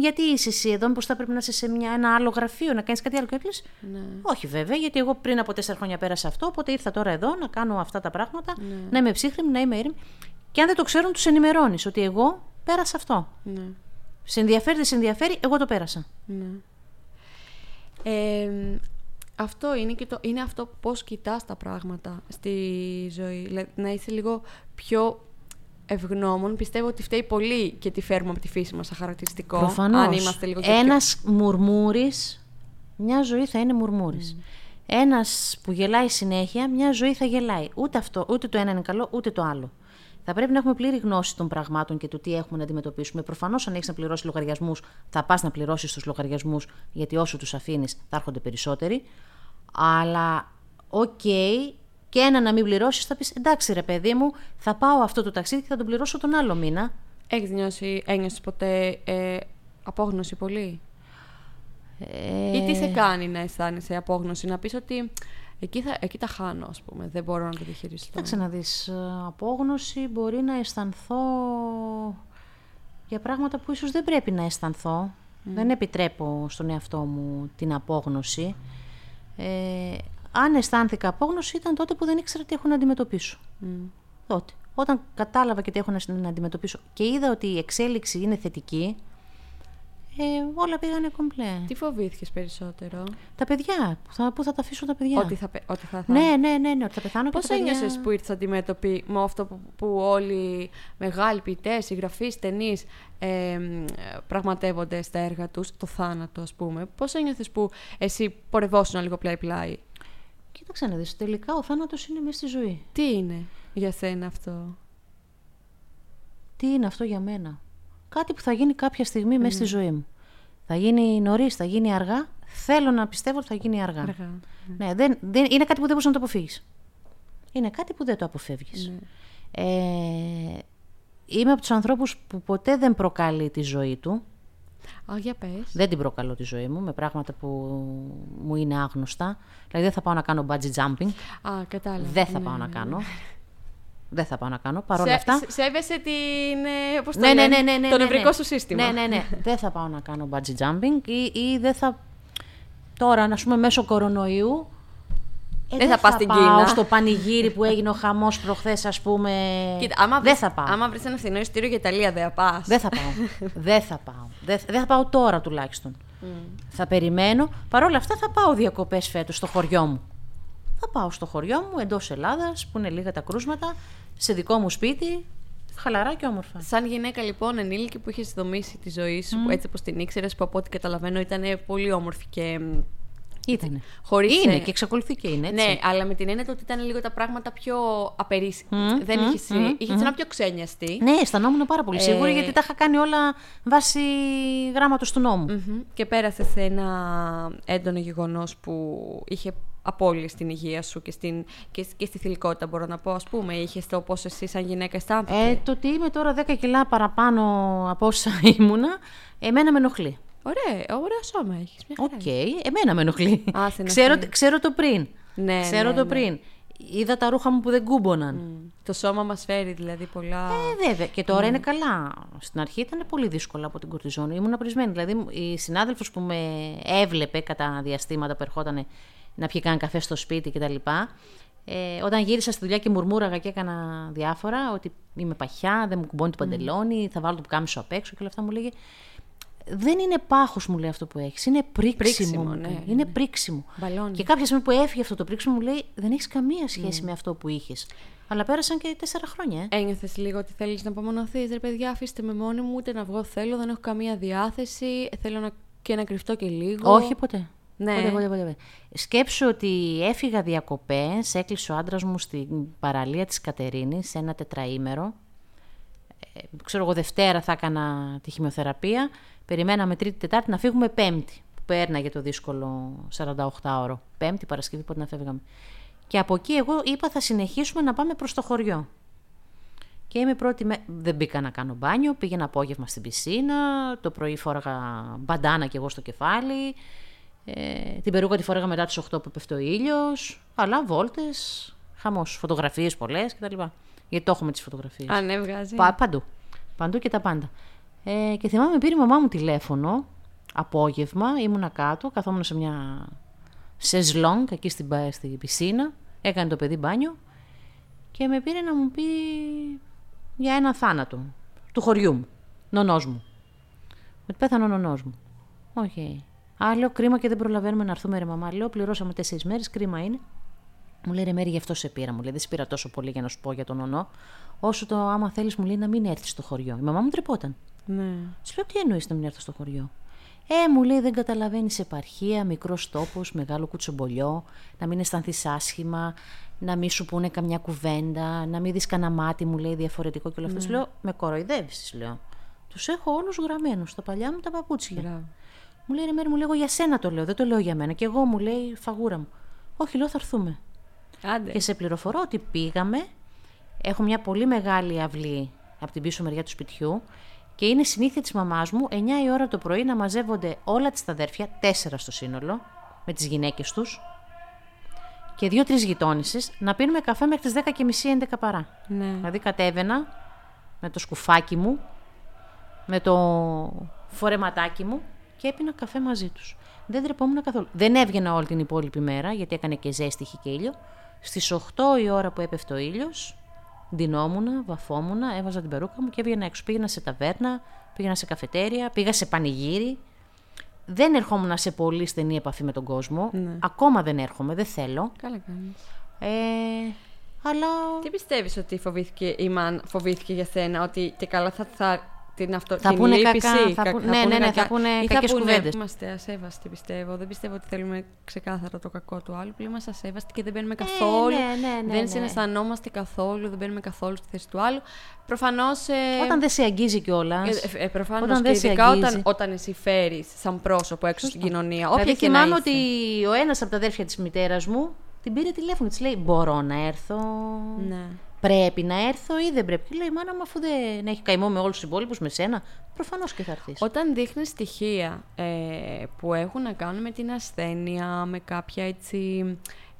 Speaker 3: Γιατί είσαι εσύ εδώ, μήπως θα πρέπει να είσαι σε μια, ένα άλλο γραφείο, να κάνεις κάτι άλλο. Και λες,
Speaker 2: Ναι.
Speaker 3: Όχι, βέβαια, γιατί εγώ πριν από τέσσερα χρόνια πέρασα αυτό, οπότε ήρθα τώρα εδώ να κάνω αυτά τα πράγματα, να είμαι ψύχρεμη, να είμαι ήρεμη. Και αν δεν το ξέρουν, τους ενημερώνεις ότι εγώ πέρασα αυτό.
Speaker 2: ναι.
Speaker 3: Σε ενδιαφέρει, δεν σε ενδιαφέρει, εγώ το πέρασα.
Speaker 2: Ναι. Ε, αυτό είναι, και το, είναι αυτό πώς κοιτάς τα πράγματα στη ζωή. Δηλαδή, να είσαι λίγο πιο ευγνώμων. Πιστεύω ότι φταίει πολύ και τη φέρουμε από τη φύση μας σαν χαρακτηριστικό.
Speaker 3: Προφανώς.
Speaker 2: Αν είμαστε λίγο και πιο-
Speaker 3: Ένας μουρμούρης, μια ζωή θα είναι μουρμούρης. ένας που γελάει συνέχεια, μια ζωή θα γελάει. Ούτε, αυτό, ούτε το ένα είναι καλό, ούτε το άλλο. Θα πρέπει να έχουμε πλήρη γνώση των πραγμάτων και του τι έχουμε να αντιμετωπίσουμε. Προφανώς, αν έχεις να πληρώσεις λογαριασμούς, θα πας να πληρώσεις τους λογαριασμούς, γιατί όσο τους αφήνεις, θα έρχονται περισσότεροι. Αλλά, οκ, και ένα να μην πληρώσεις, θα πεις εντάξει, ρε παιδί μου, θα πάω αυτό το ταξίδι και θα τον πληρώσω τον άλλο μήνα.
Speaker 2: Έχεις νιώσει, ένιωσες ποτέ ε, απόγνωση πολύ;
Speaker 3: Ε,
Speaker 2: Ή τι σε κάνει να αισθάνεσαι απόγνωση, να πεις ότι εκεί, θα, εκεί τα χάνω, ας πούμε, δεν μπορώ να το διαχειριστώ;
Speaker 3: Κοίταξε να δεις, ε, απόγνωση μπορεί να αισθανθώ για πράγματα που ίσως δεν πρέπει να αισθανθώ. Δεν επιτρέπω στον εαυτό μου την απόγνωση. Ε, αν αισθάνθηκα απόγνωση ήταν τότε που δεν ήξερα τι έχω να αντιμετωπίσω. Τότε. Όταν κατάλαβα και τι έχω να- να αντιμετωπίσω και είδα ότι η εξέλιξη είναι θετική, ε, όλα πήγανε κομπλέ.
Speaker 2: Τι φοβήθηκες περισσότερο,
Speaker 3: Τα παιδιά, που θα, πού θα τα αφήσω τα παιδιά.
Speaker 2: ότι θα, πε- ότι θα, θα...
Speaker 3: Ναι, ναι, ναι, ναι, ότι θα πεθάνω
Speaker 2: Πώς
Speaker 3: και τα παιδιά...
Speaker 2: ένιωσες που ήρθες αντιμέτωπη με αυτό που, που όλοι οι μεγάλοι ποιητές, συγγραφείς, ταινείς ε, μ, πραγματεύονται στα έργα τους, το θάνατο ας πούμε. Πώς ένιωθες που εσύ πορευόσουν λίγο πλάι-πλάι;
Speaker 3: Κοίταξε να δεις, τελικά ο θάνατος είναι μέσα στη ζωή.
Speaker 2: Τι είναι για σένα αυτό;
Speaker 3: Τι είναι αυτό για μένα; Κάτι που θα γίνει κάποια στιγμή μέσα στη ζωή μου. Θα γίνει νωρίς, θα γίνει αργά. Θέλω να πιστεύω ότι θα γίνει αργά.
Speaker 2: Αργά.
Speaker 3: Ναι, δεν, δεν, είναι κάτι που δεν μπορείς να το αποφύγεις. Είναι κάτι που δεν το αποφεύγεις.
Speaker 2: Ναι.
Speaker 3: Ε, είμαι από τους ανθρώπους που ποτέ δεν προκαλεί τη ζωή του.
Speaker 2: Α, για πες.
Speaker 3: Δεν την προκαλώ τη ζωή μου με πράγματα που μου είναι άγνωστα. Δηλαδή δεν θα πάω να κάνω bungee jumping.
Speaker 2: Α, κατάλαβα.
Speaker 3: Δεν θα
Speaker 2: Ναι,
Speaker 3: πάω να
Speaker 2: ναι,
Speaker 3: κάνω.
Speaker 2: ναι.
Speaker 3: Δεν θα πάω να κάνω. Παρ' όλα
Speaker 2: Σε-
Speaker 3: αυτά.
Speaker 2: σε- Σέβεσαι την. ε, Πώς το
Speaker 3: ναι, ναι,
Speaker 2: λένε,
Speaker 3: ναι, ναι, ναι,
Speaker 2: το
Speaker 3: ναι,
Speaker 2: νευρικό
Speaker 3: ναι.
Speaker 2: σου σύστημα.
Speaker 3: Ναι, ναι, ναι. δεν θα πάω να κάνω bungee jumping ή, ή δεν θα. Τώρα, να πούμε, μέσω κορονοϊού. Ε,
Speaker 2: Δεν θα πας στην
Speaker 3: πάω
Speaker 2: Κίνα.
Speaker 3: στο πανηγύρι που έγινε ο χαμός προχθές, ας πούμε.
Speaker 2: Κοίτα, άμα
Speaker 3: δεν
Speaker 2: βρεις,
Speaker 3: θα πάω.
Speaker 2: Άμα βρεις ένα φθηνό εισιτήριο για Ιταλία, δεν θα πας.
Speaker 3: Δεν θα πάω. δεν θα πάω. Δεν, δεν θα πάω τώρα τουλάχιστον. Θα περιμένω. Παρ' όλα αυτά θα πάω διακοπές φέτος στο χωριό μου. Θα πάω στο χωριό μου εντός Ελλάδας που είναι λίγα τα κρούσματα, σε δικό μου σπίτι, χαλαρά και όμορφα.
Speaker 2: Σαν γυναίκα λοιπόν ενήλικη που είχες δομήσει τη ζωή σου, που έτσι όπως την ήξερες, που από ό,τι καταλαβαίνω ήταν πολύ όμορφη και. Μ,
Speaker 3: Ήτανε.
Speaker 2: Χωρίς,
Speaker 3: Είναι
Speaker 2: ε,
Speaker 3: και εξακολουθεί και είναι έτσι.
Speaker 2: Ναι, αλλά με την έννοια του ότι ήταν λίγο τα πράγματα πιο απερίσ...
Speaker 3: Μμμ,
Speaker 2: Δεν
Speaker 3: μμμ,
Speaker 2: είχες,
Speaker 3: μμμ,
Speaker 2: είχες ένα πιο ξένιαστη.
Speaker 3: Ναι, αισθανόμουν πάρα πολύ σίγουρη
Speaker 2: Ε,
Speaker 3: γιατί τα είχα κάνει όλα βάσει γράμματος του νόμου.
Speaker 2: Μμμ. Και πέρασε σε ένα έντονο γεγονός που είχε απώλειες στην υγεία σου και, στην, και, και στη θηλυκότητα, μπορώ να πω, ας πούμε. Είχες το πώς εσύ σαν γυναίκα αισθάνθηκες.
Speaker 3: Ε, το ότι είμαι τώρα 10 κιλά παραπάνω από όσα ήμουνα, εμένα με ενοχλεί.
Speaker 2: Ωραία, ωραία σώμα έχεις. Μια χαρά
Speaker 3: Οκ, εμένα με ενοχλεί.
Speaker 2: Α, σε
Speaker 3: ξέρω,
Speaker 2: ενοχλεί.
Speaker 3: ξέρω το πριν.
Speaker 2: Ναι,
Speaker 3: ξέρω
Speaker 2: ναι,
Speaker 3: το
Speaker 2: ναι.
Speaker 3: πριν. Είδα τα ρούχα μου που δεν κούμπωναν.
Speaker 2: Μ. Το σώμα μας φέρει δηλαδή πολλά...
Speaker 3: Ε, βέβαια. Και τώρα είναι καλά. Στην αρχή ήταν πολύ δύσκολα από την κορτιζόνη. Ήμουν πρησμένη. Δηλαδή, η συνάδελφος που με έβλεπε κατά διαστήματα που ερχόταν να πιει καν καφέ στο σπίτι κτλ. Ε, όταν γύρισα στη δουλειά και μουρμούραγα και έκανα διάφορα, ότι είμαι παχιά, δεν μου κουμπώνει το παντελόνι, θα βάλω το πουκάμισο απ' έξω και όλα αυτά μου λέγε. Δεν είναι πάχος μου λέει αυτό που έχεις, είναι πρίξιμο.
Speaker 2: Πρίξιμο,
Speaker 3: μου
Speaker 2: ναι,
Speaker 3: λέει.
Speaker 2: ναι,
Speaker 3: είναι πρίξιμο.
Speaker 2: Μπαλώνει.
Speaker 3: Και κάποια στιγμή που έφυγε αυτό το πρίξιμο μου λέει δεν έχεις καμία σχέση με αυτό που είχες. Αλλά πέρασαν και τέσσερα χρόνια. Ε.
Speaker 2: Ένιωθες λίγο ότι θέλεις να απομονωθείς. Ρε παιδιά, αφήστε με μόνη μου, ούτε να βγω θέλω, δεν έχω καμία διάθεση. Θέλω να... και να κρυφτώ και λίγο.
Speaker 3: Όχι ποτέ.
Speaker 2: Ναι.
Speaker 3: Ποτέ, ποτέ, ποτέ, ποτέ. Σκέψου ότι έφυγα διακοπές, έκλεισε ο άντρας μου στην παραλία της Κατερίνης σε ένα τετραήμερο. Ε, ξέρω εγώ Δευτέρα θα έκανα τη χημειοθεραπεία. Περιμέναμε Τρίτη Τετάρτη να φύγουμε Πέμπτη. Που πέρναγε το δύσκολο 48ωρο. Πέμπτη Παρασκευή πότε να φεύγαμε. Και από εκεί εγώ είπα θα συνεχίσουμε να πάμε προς το χωριό. Και είμαι πρώτη με... Δεν μπήκα να κάνω μπάνιο, πήγαινα απόγευμα στην πισίνα, το πρωί φόραγα μπαντάνα και εγώ στο κεφάλι, ε, την περούκα τη φόραγα μετά τις 8 που πέφτει ο ήλιος, αλλά βόλτες, χαμός, φωτογραφίες πολλές κτλ. Γιατί το έχουμε τις φωτογραφίες.
Speaker 2: Α, ναι, βγάζει.
Speaker 3: Πα, παντού. Παντού και τα πάντα. Ε, και θυμάμαι πήρε η μαμά μου τηλέφωνο, απόγευμα, ήμουνα κάτω, καθόμουν σε μια σεζλόγκ εκεί στην, πα- στην πισίνα, έκανε το παιδί μπάνιο και με πήρε να μου πει για ένα θάνατο του χωριού μου, νονός μου. Ότι πέθανε ο νονός μου. Όχι. Α, λέω κρίμα και δεν προλαβαίνουμε να έρθουμε ρε μαμά. Λέω πληρώσαμε τέσσερις μέρες, κρίμα είναι. Μου λέει ρε Μέρη, γι' αυτό σε πήρα. Μου λέει δεν σε πήρα τόσο πολύ για να σου πω για τον νονό. Όσο το άμα θέλεις, μου λέει να μην έρθεις στο χωριό. Η μαμά μου τρεπόταν.
Speaker 2: Ναι.
Speaker 3: Της λέω τι εννοείς να μην έρθω στο χωριό; Ε, μου λέει δεν καταλαβαίνεις επαρχία, μικρός τόπος, μεγάλο κουτσομπολιό, να μην αισθανθείς άσχημα, να μην σου πούνε καμιά κουβέντα, να μην δεις κανένα μάτι, μου λέει διαφορετικό και όλα αυτά. Σου λέω, με κοροϊδεύεις, λέω. Τους έχω όλους γραμμένους στα παλιά μου τα παπούτσια.
Speaker 2: Μπράβο.
Speaker 3: Μου λέει ρε μέρη, μου λέγω για σένα το λέω, δεν το λέω για μένα. Και εγώ μου λέει φαγούρα μου. Όχι, λέω θα έρθουμε.
Speaker 2: Άντε.
Speaker 3: Και σε πληροφορώ ότι πήγαμε. Έχω μια πολύ μεγάλη αυλή από την πίσω μεριά του σπιτιού και είναι συνήθεια της μαμάς μου 9 η ώρα το πρωί να μαζεύονται όλα τις τα αδέρφια, τέσσερα στο σύνολο, με τις γυναίκες τους και δύο-τρεις γειτόνισες, να πίνουμε καφέ μέχρι τις 10.30-11 παρά.
Speaker 2: Ναι.
Speaker 3: Δηλαδή κατέβαινα με το σκουφάκι μου, με το φορεματάκι μου και έπινα καφέ μαζί τους. Δεν τρεπόμουν καθόλου. Δεν έβγαινα όλη την υπόλοιπη μέρα γιατί έκανε και ζέστη, είχε και ήλιο. Στις 8 η ώρα που έπεφτε ο ήλιος, ντυνόμουν, βαφόμουν, έβαζα την περούκα μου και έβγαινα έξω. Πήγαινα σε ταβέρνα, πήγαινα σε καφετέρια, πήγα σε πανηγύρι. Δεν ερχόμουν σε πολύ στενή επαφή με τον κόσμο.
Speaker 2: Ναι.
Speaker 3: Ακόμα δεν έρχομαι, δεν θέλω.
Speaker 2: Καλά κάνεις.
Speaker 3: Ε, αλλά
Speaker 2: Τι πιστεύεις ότι φοβήθηκε η Μαν φοβήθηκε για σένα, ότι και καλά θα, θα την αυτό,
Speaker 3: Θα
Speaker 2: την
Speaker 3: πούνε
Speaker 2: λύπηση,
Speaker 3: κακά, θα
Speaker 2: κα-
Speaker 3: πού- ναι, ναι, ναι, θα πούνε
Speaker 2: ή
Speaker 3: κακές κουβέντες.
Speaker 2: Είμαστε ασέβαστοι, πιστεύω. Δεν πιστεύω ότι θέλουμε ξεκάθαρα το κακό του άλλου. Που είμαστε ασέβαστοι και δεν μπαίνουμε καθόλου.
Speaker 3: ναι, ναι, ναι,
Speaker 2: δεν
Speaker 3: ναι.
Speaker 2: συναισθανόμαστε καθόλου, δεν μπαίνουμε καθόλου στη θέση του άλλου. Προφανώς.
Speaker 3: όταν δεν σε αγγίζει κιόλας.
Speaker 2: Ε, ε, Προφανώς
Speaker 3: όταν
Speaker 2: και
Speaker 3: δεν σε
Speaker 2: ειδικά
Speaker 3: αγγίζει.
Speaker 2: όταν, όταν εσύ φέρεις σαν πρόσωπο έξω στην κοινωνία. Όποια
Speaker 3: Δηλαδή
Speaker 2: και να
Speaker 3: θυμάμαι
Speaker 2: είσαι.
Speaker 3: ότι ο ένας από τα αδέρφια της μητέρας μου την πήρε τηλέφωνο και της λέει: Μπορώ να έρθω.
Speaker 2: Ναι.
Speaker 3: Πρέπει να έρθω ή δεν πρέπει. Και λέει: Μάνα μου, αφού δεν έχει καημό με όλους τους υπόλοιπους, με σένα, προφανώς και θα έρθεις.
Speaker 2: Όταν δείχνεις στοιχεία ε, που έχουν να κάνουν με την ασθένεια, με κάποια έτσι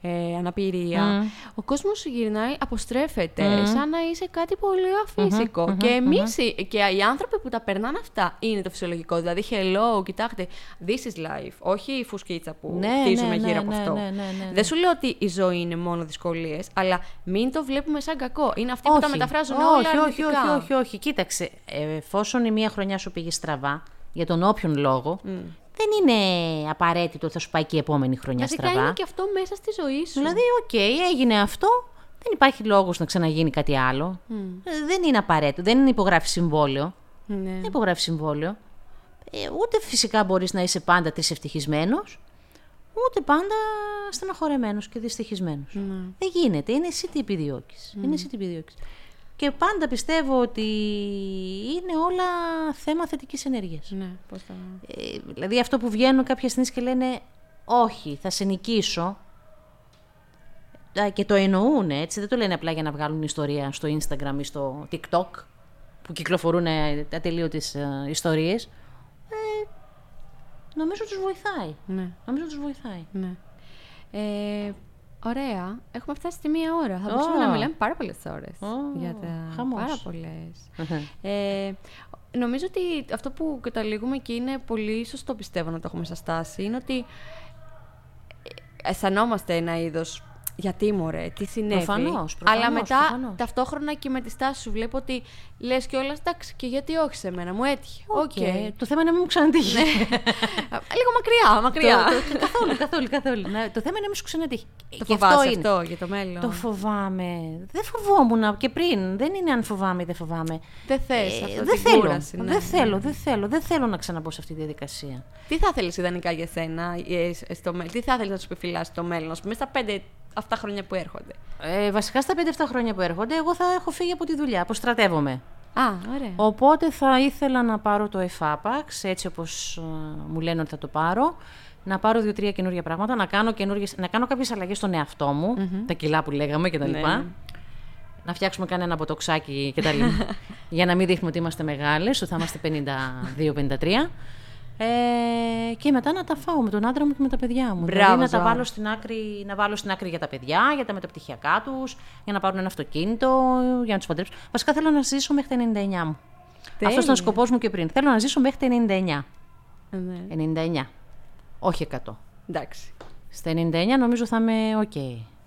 Speaker 2: ε, αναπηρία, ο κόσμος σου γυρνάει, αποστρέφεται, σαν να είσαι κάτι πολύ αφύσικο. και εμείς, οι- και οι άνθρωποι που τα περνάνε αυτά, είναι το φυσιολογικό. Δηλαδή, hello, κοιτάξτε, this is life, όχι η φουσκίτσα που
Speaker 3: Ναι,
Speaker 2: χτίζουμε
Speaker 3: ναι,
Speaker 2: γύρω
Speaker 3: ναι,
Speaker 2: από
Speaker 3: ναι,
Speaker 2: αυτό.
Speaker 3: ναι, ναι, ναι, ναι.
Speaker 2: Δεν σου λέω ότι η ζωή είναι μόνο δυσκολίες, αλλά μην το βλέπουμε σαν κακό. Είναι αυτοί που τα μεταφράζουν όλα
Speaker 3: όχι, όχι,
Speaker 2: αρνητικά.
Speaker 3: όχι, όχι, όχι. Κοίταξε, ε, εφόσον η μία χρονιά σου πήγε στραβά, για τον όποιον λόγο, δεν είναι απαραίτητο ότι θα σου πάει και η επόμενη χρονιά
Speaker 2: Βασικά
Speaker 3: στραβά.
Speaker 2: είναι και αυτό μέσα στη ζωή σου.
Speaker 3: Δηλαδή, οκ, έγινε αυτό, δεν υπάρχει λόγος να ξαναγίνει κάτι άλλο. Ε, δεν είναι απαραίτητο, δεν είναι υπογράφει συμβόλαιο.
Speaker 2: Ναι.
Speaker 3: Δεν υπογράφει συμβόλαιο. Ε, ούτε φυσικά μπορείς να είσαι πάντα τρισευτυχισμένος, ούτε πάντα στεναχωρεμένος και δυστυχισμένος. Δεν γίνεται. Είναι εσύ τι επιδιώκεις. Είναι εσύ τι επιδιώκεις. Και πάντα πιστεύω ότι είναι όλα θέμα θετικής ενέργειας.
Speaker 2: Ναι, πώς θα...
Speaker 3: Ε, δηλαδή αυτό που βγαίνουν κάποια στιγμή και λένε όχι, θα σε νικήσω. Α, Και το εννοούν έτσι, δεν το λένε απλά για να βγάλουν ιστορία στο Instagram ή στο TikTok που κυκλοφορούν ε, ατελείωτες ε, ιστορίες. Ε, νομίζω τους βοηθάει.
Speaker 2: Ναι,
Speaker 3: Νομίζω τους βοηθάει.
Speaker 2: ναι. Ε, ωραία. Έχουμε φτάσει στη μία ώρα. Θα
Speaker 3: Ω.
Speaker 2: μπορούσαμε να μιλάμε πάρα πολλές ώρες.
Speaker 3: Ω,
Speaker 2: για τα...
Speaker 3: χαμός.
Speaker 2: Πάρα πολλές. ε, νομίζω ότι αυτό που καταλήγουμε και είναι πολύ σωστό πιστεύω να το έχουμε σαν στάση είναι ότι ε, αισθανόμαστε ένα είδος γιατί μωρέ, τι συνέβη.
Speaker 3: Προφανώς,
Speaker 2: Αλλά
Speaker 3: προφανώς,
Speaker 2: μετά
Speaker 3: προφανώς.
Speaker 2: ταυτόχρονα και με τη στάση σου βλέπω ότι λες κιόλας εντάξει και γιατί όχι σε μένα, μου έτυχε. OK.
Speaker 3: OK. Το θέμα είναι να μην μου ξανατύχει.
Speaker 2: Λίγο μακριά, μακριά.
Speaker 3: Το- το- καθόλου, καθόλου, καθόλου. Ναι, το θέμα είναι να μην σου ξανατύχει.
Speaker 2: Το
Speaker 3: Και
Speaker 2: φοβάσαι
Speaker 3: είναι.
Speaker 2: αυτό για το μέλλον;
Speaker 3: Το φοβάμαι. Δεν φοβόμουν και πριν. Δεν είναι αν φοβάμαι ή δεν φοβάμαι.
Speaker 2: Δεν θες
Speaker 3: Ε,
Speaker 2: αυτό,
Speaker 3: δεν
Speaker 2: την
Speaker 3: θέλω.
Speaker 2: κούραση, ναι.
Speaker 3: Δεν θέλω, δεν θέλω. Δεν θέλω να ξαναμπω σε αυτή τη διαδικασία.
Speaker 2: Τι θα θέλεις ιδανικά για σένα ε, στο μέλλον, τι θα θέλεις να σου επιφυλάσει το μέλλον, ας πούμε, στα πέντε αυτά χρόνια που έρχονται;
Speaker 3: Ε, βασικά στα 5-7 χρόνια που έρχονται, εγώ θα έχω φύγει από τη δουλειά. Αποστρατεύομαι.
Speaker 2: Α, ωραία.
Speaker 3: Οπότε θα ήθελα να πάρω το εφάπαξ, έτσι όπως ε, μου λένε ότι θα το πάρω. Να πάρω δύο-τρία καινούργια πράγματα, να κάνω, καινούργιες, να κάνω κάποιες αλλαγές στον εαυτό μου, τα κιλά που λέγαμε κτλ.
Speaker 2: Ναι.
Speaker 3: Να φτιάξουμε κανένα ποτοξάκι κτλ. για να μην δείχνουμε ότι είμαστε μεγάλες, ότι θα είμαστε 52-53. Ε, και μετά να τα φάω με τον άντρα μου και με τα παιδιά μου.
Speaker 2: Μπράβο,
Speaker 3: δηλαδή να τα
Speaker 2: Ζωάρα.
Speaker 3: βάλω στην άκρη, να βάλω στην άκρη για τα παιδιά, για τα μεταπτυχιακά τους, για να πάρουν ένα αυτοκίνητο, για να τους παντρέψω. Βασικά θέλω να ζήσω μέχρι τα 99 μου. Αυτός ήταν ο σκοπός μου και πριν. Θέλω να ζήσω μέχρι τα 99.
Speaker 2: Ναι.
Speaker 3: 99. Όχι 100.
Speaker 2: Εντάξει.
Speaker 3: Στα 99 νομίζω θα είμαι οκ.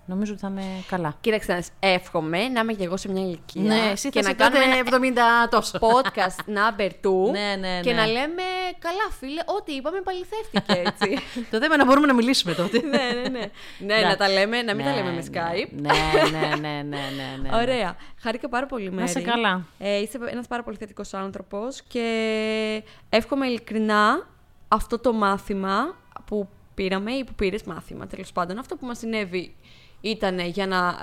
Speaker 3: Νομίζω ότι θα είμαι καλά.
Speaker 2: Κοίταξε, να δεις, εύχομαι να είμαι και εγώ σε μια ηλικία
Speaker 3: Ναι, εσύ
Speaker 2: και
Speaker 3: θα
Speaker 2: να
Speaker 3: είσαι
Speaker 2: κάνουμε
Speaker 3: τότε
Speaker 2: ένα
Speaker 3: 70 τόσο.
Speaker 2: podcast number 2
Speaker 3: Ναι, ναι,
Speaker 2: και
Speaker 3: ναι.
Speaker 2: να λέμε καλά φίλε, ό,τι είπαμε επαληθεύτηκε έτσι.
Speaker 3: Το θέμα είναι να μπορούμε να μιλήσουμε τότε.
Speaker 2: ναι, ναι, ναι. ναι, να τα λέμε, να μην τα
Speaker 3: Ναι,
Speaker 2: λέμε με
Speaker 3: ναι.
Speaker 2: Skype.
Speaker 3: Ναι, ναι, ναι, ναι, ναι, ναι.
Speaker 2: Ωραία. Χάρηκα πάρα πολύ, Μέρη.
Speaker 3: είσαι καλά.
Speaker 2: Ε, είσαι ένας πάρα πολύ θετικός άνθρωπος και εύχομαι ειλικρινά αυτό το μάθημα που πήραμε ή που πήρες μάθημα, τέλος πάντων, αυτό που μας συνέβη ήταν για να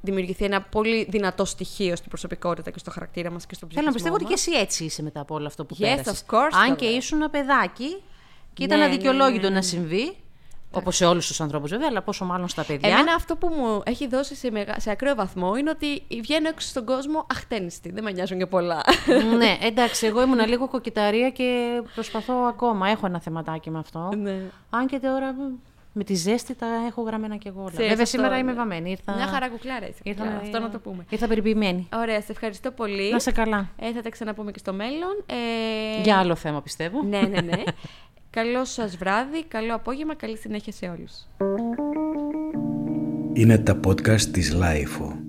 Speaker 2: δημιουργηθεί ένα πολύ δυνατό στοιχείο στην προσωπικότητα και στο χαρακτήρα μας και στον ψυχισμό
Speaker 3: Θέλω να πιστεύω ότι και
Speaker 2: μας.
Speaker 3: εσύ έτσι είσαι μετά από όλο αυτό που
Speaker 2: Yes,
Speaker 3: πέρασες.
Speaker 2: of course,
Speaker 3: Αν και
Speaker 2: βέβαια.
Speaker 3: ήσουν ένα παιδάκι και ήταν
Speaker 2: Ναι,
Speaker 3: αδικαιολόγητο
Speaker 2: ναι, ναι,
Speaker 3: να
Speaker 2: ναι.
Speaker 3: συμβεί, όπως σε όλους τους ανθρώπους βέβαια, αλλά πόσο μάλλον στα παιδιά.
Speaker 2: Εμένα αυτό που μου έχει δώσει σε, μεγα... σε ακραίο βαθμό είναι ότι βγαίνω έξω στον κόσμο αχτένιστη. Δεν με νοιάζουν και πολλά.
Speaker 3: ναι, εντάξει, εγώ ήμουν λίγο κοκκιταρία και προσπαθώ ακόμα. Έχω ένα θεματάκι με αυτό.
Speaker 2: ναι.
Speaker 3: Αν και τώρα μ, με τη ζέστη τα έχω γραμμένα και εγώ όλα.
Speaker 2: Ξέρεις,
Speaker 3: Βέβαια
Speaker 2: αυτό,
Speaker 3: σήμερα
Speaker 2: ναι.
Speaker 3: είμαι βαμμένη. Ήρθα...
Speaker 2: Μια χαρά κουκλάρα είσαι.
Speaker 3: Ήρθα,
Speaker 2: κουκλάρα, Αυτό να το πούμε.
Speaker 3: Ήρθα περιποιημένη.
Speaker 2: Ωραία, σε ευχαριστώ πολύ.
Speaker 3: Να σε καλά.
Speaker 2: Ε, θα τα ξαναπούμε και στο μέλλον. Ε,
Speaker 3: Για άλλο θέμα πιστεύω.
Speaker 2: Ναι, ναι, ναι. καλό σας βράδυ, καλό απόγευμα, καλή συνέχεια σε όλους.
Speaker 1: Είναι τα podcast της LiFO.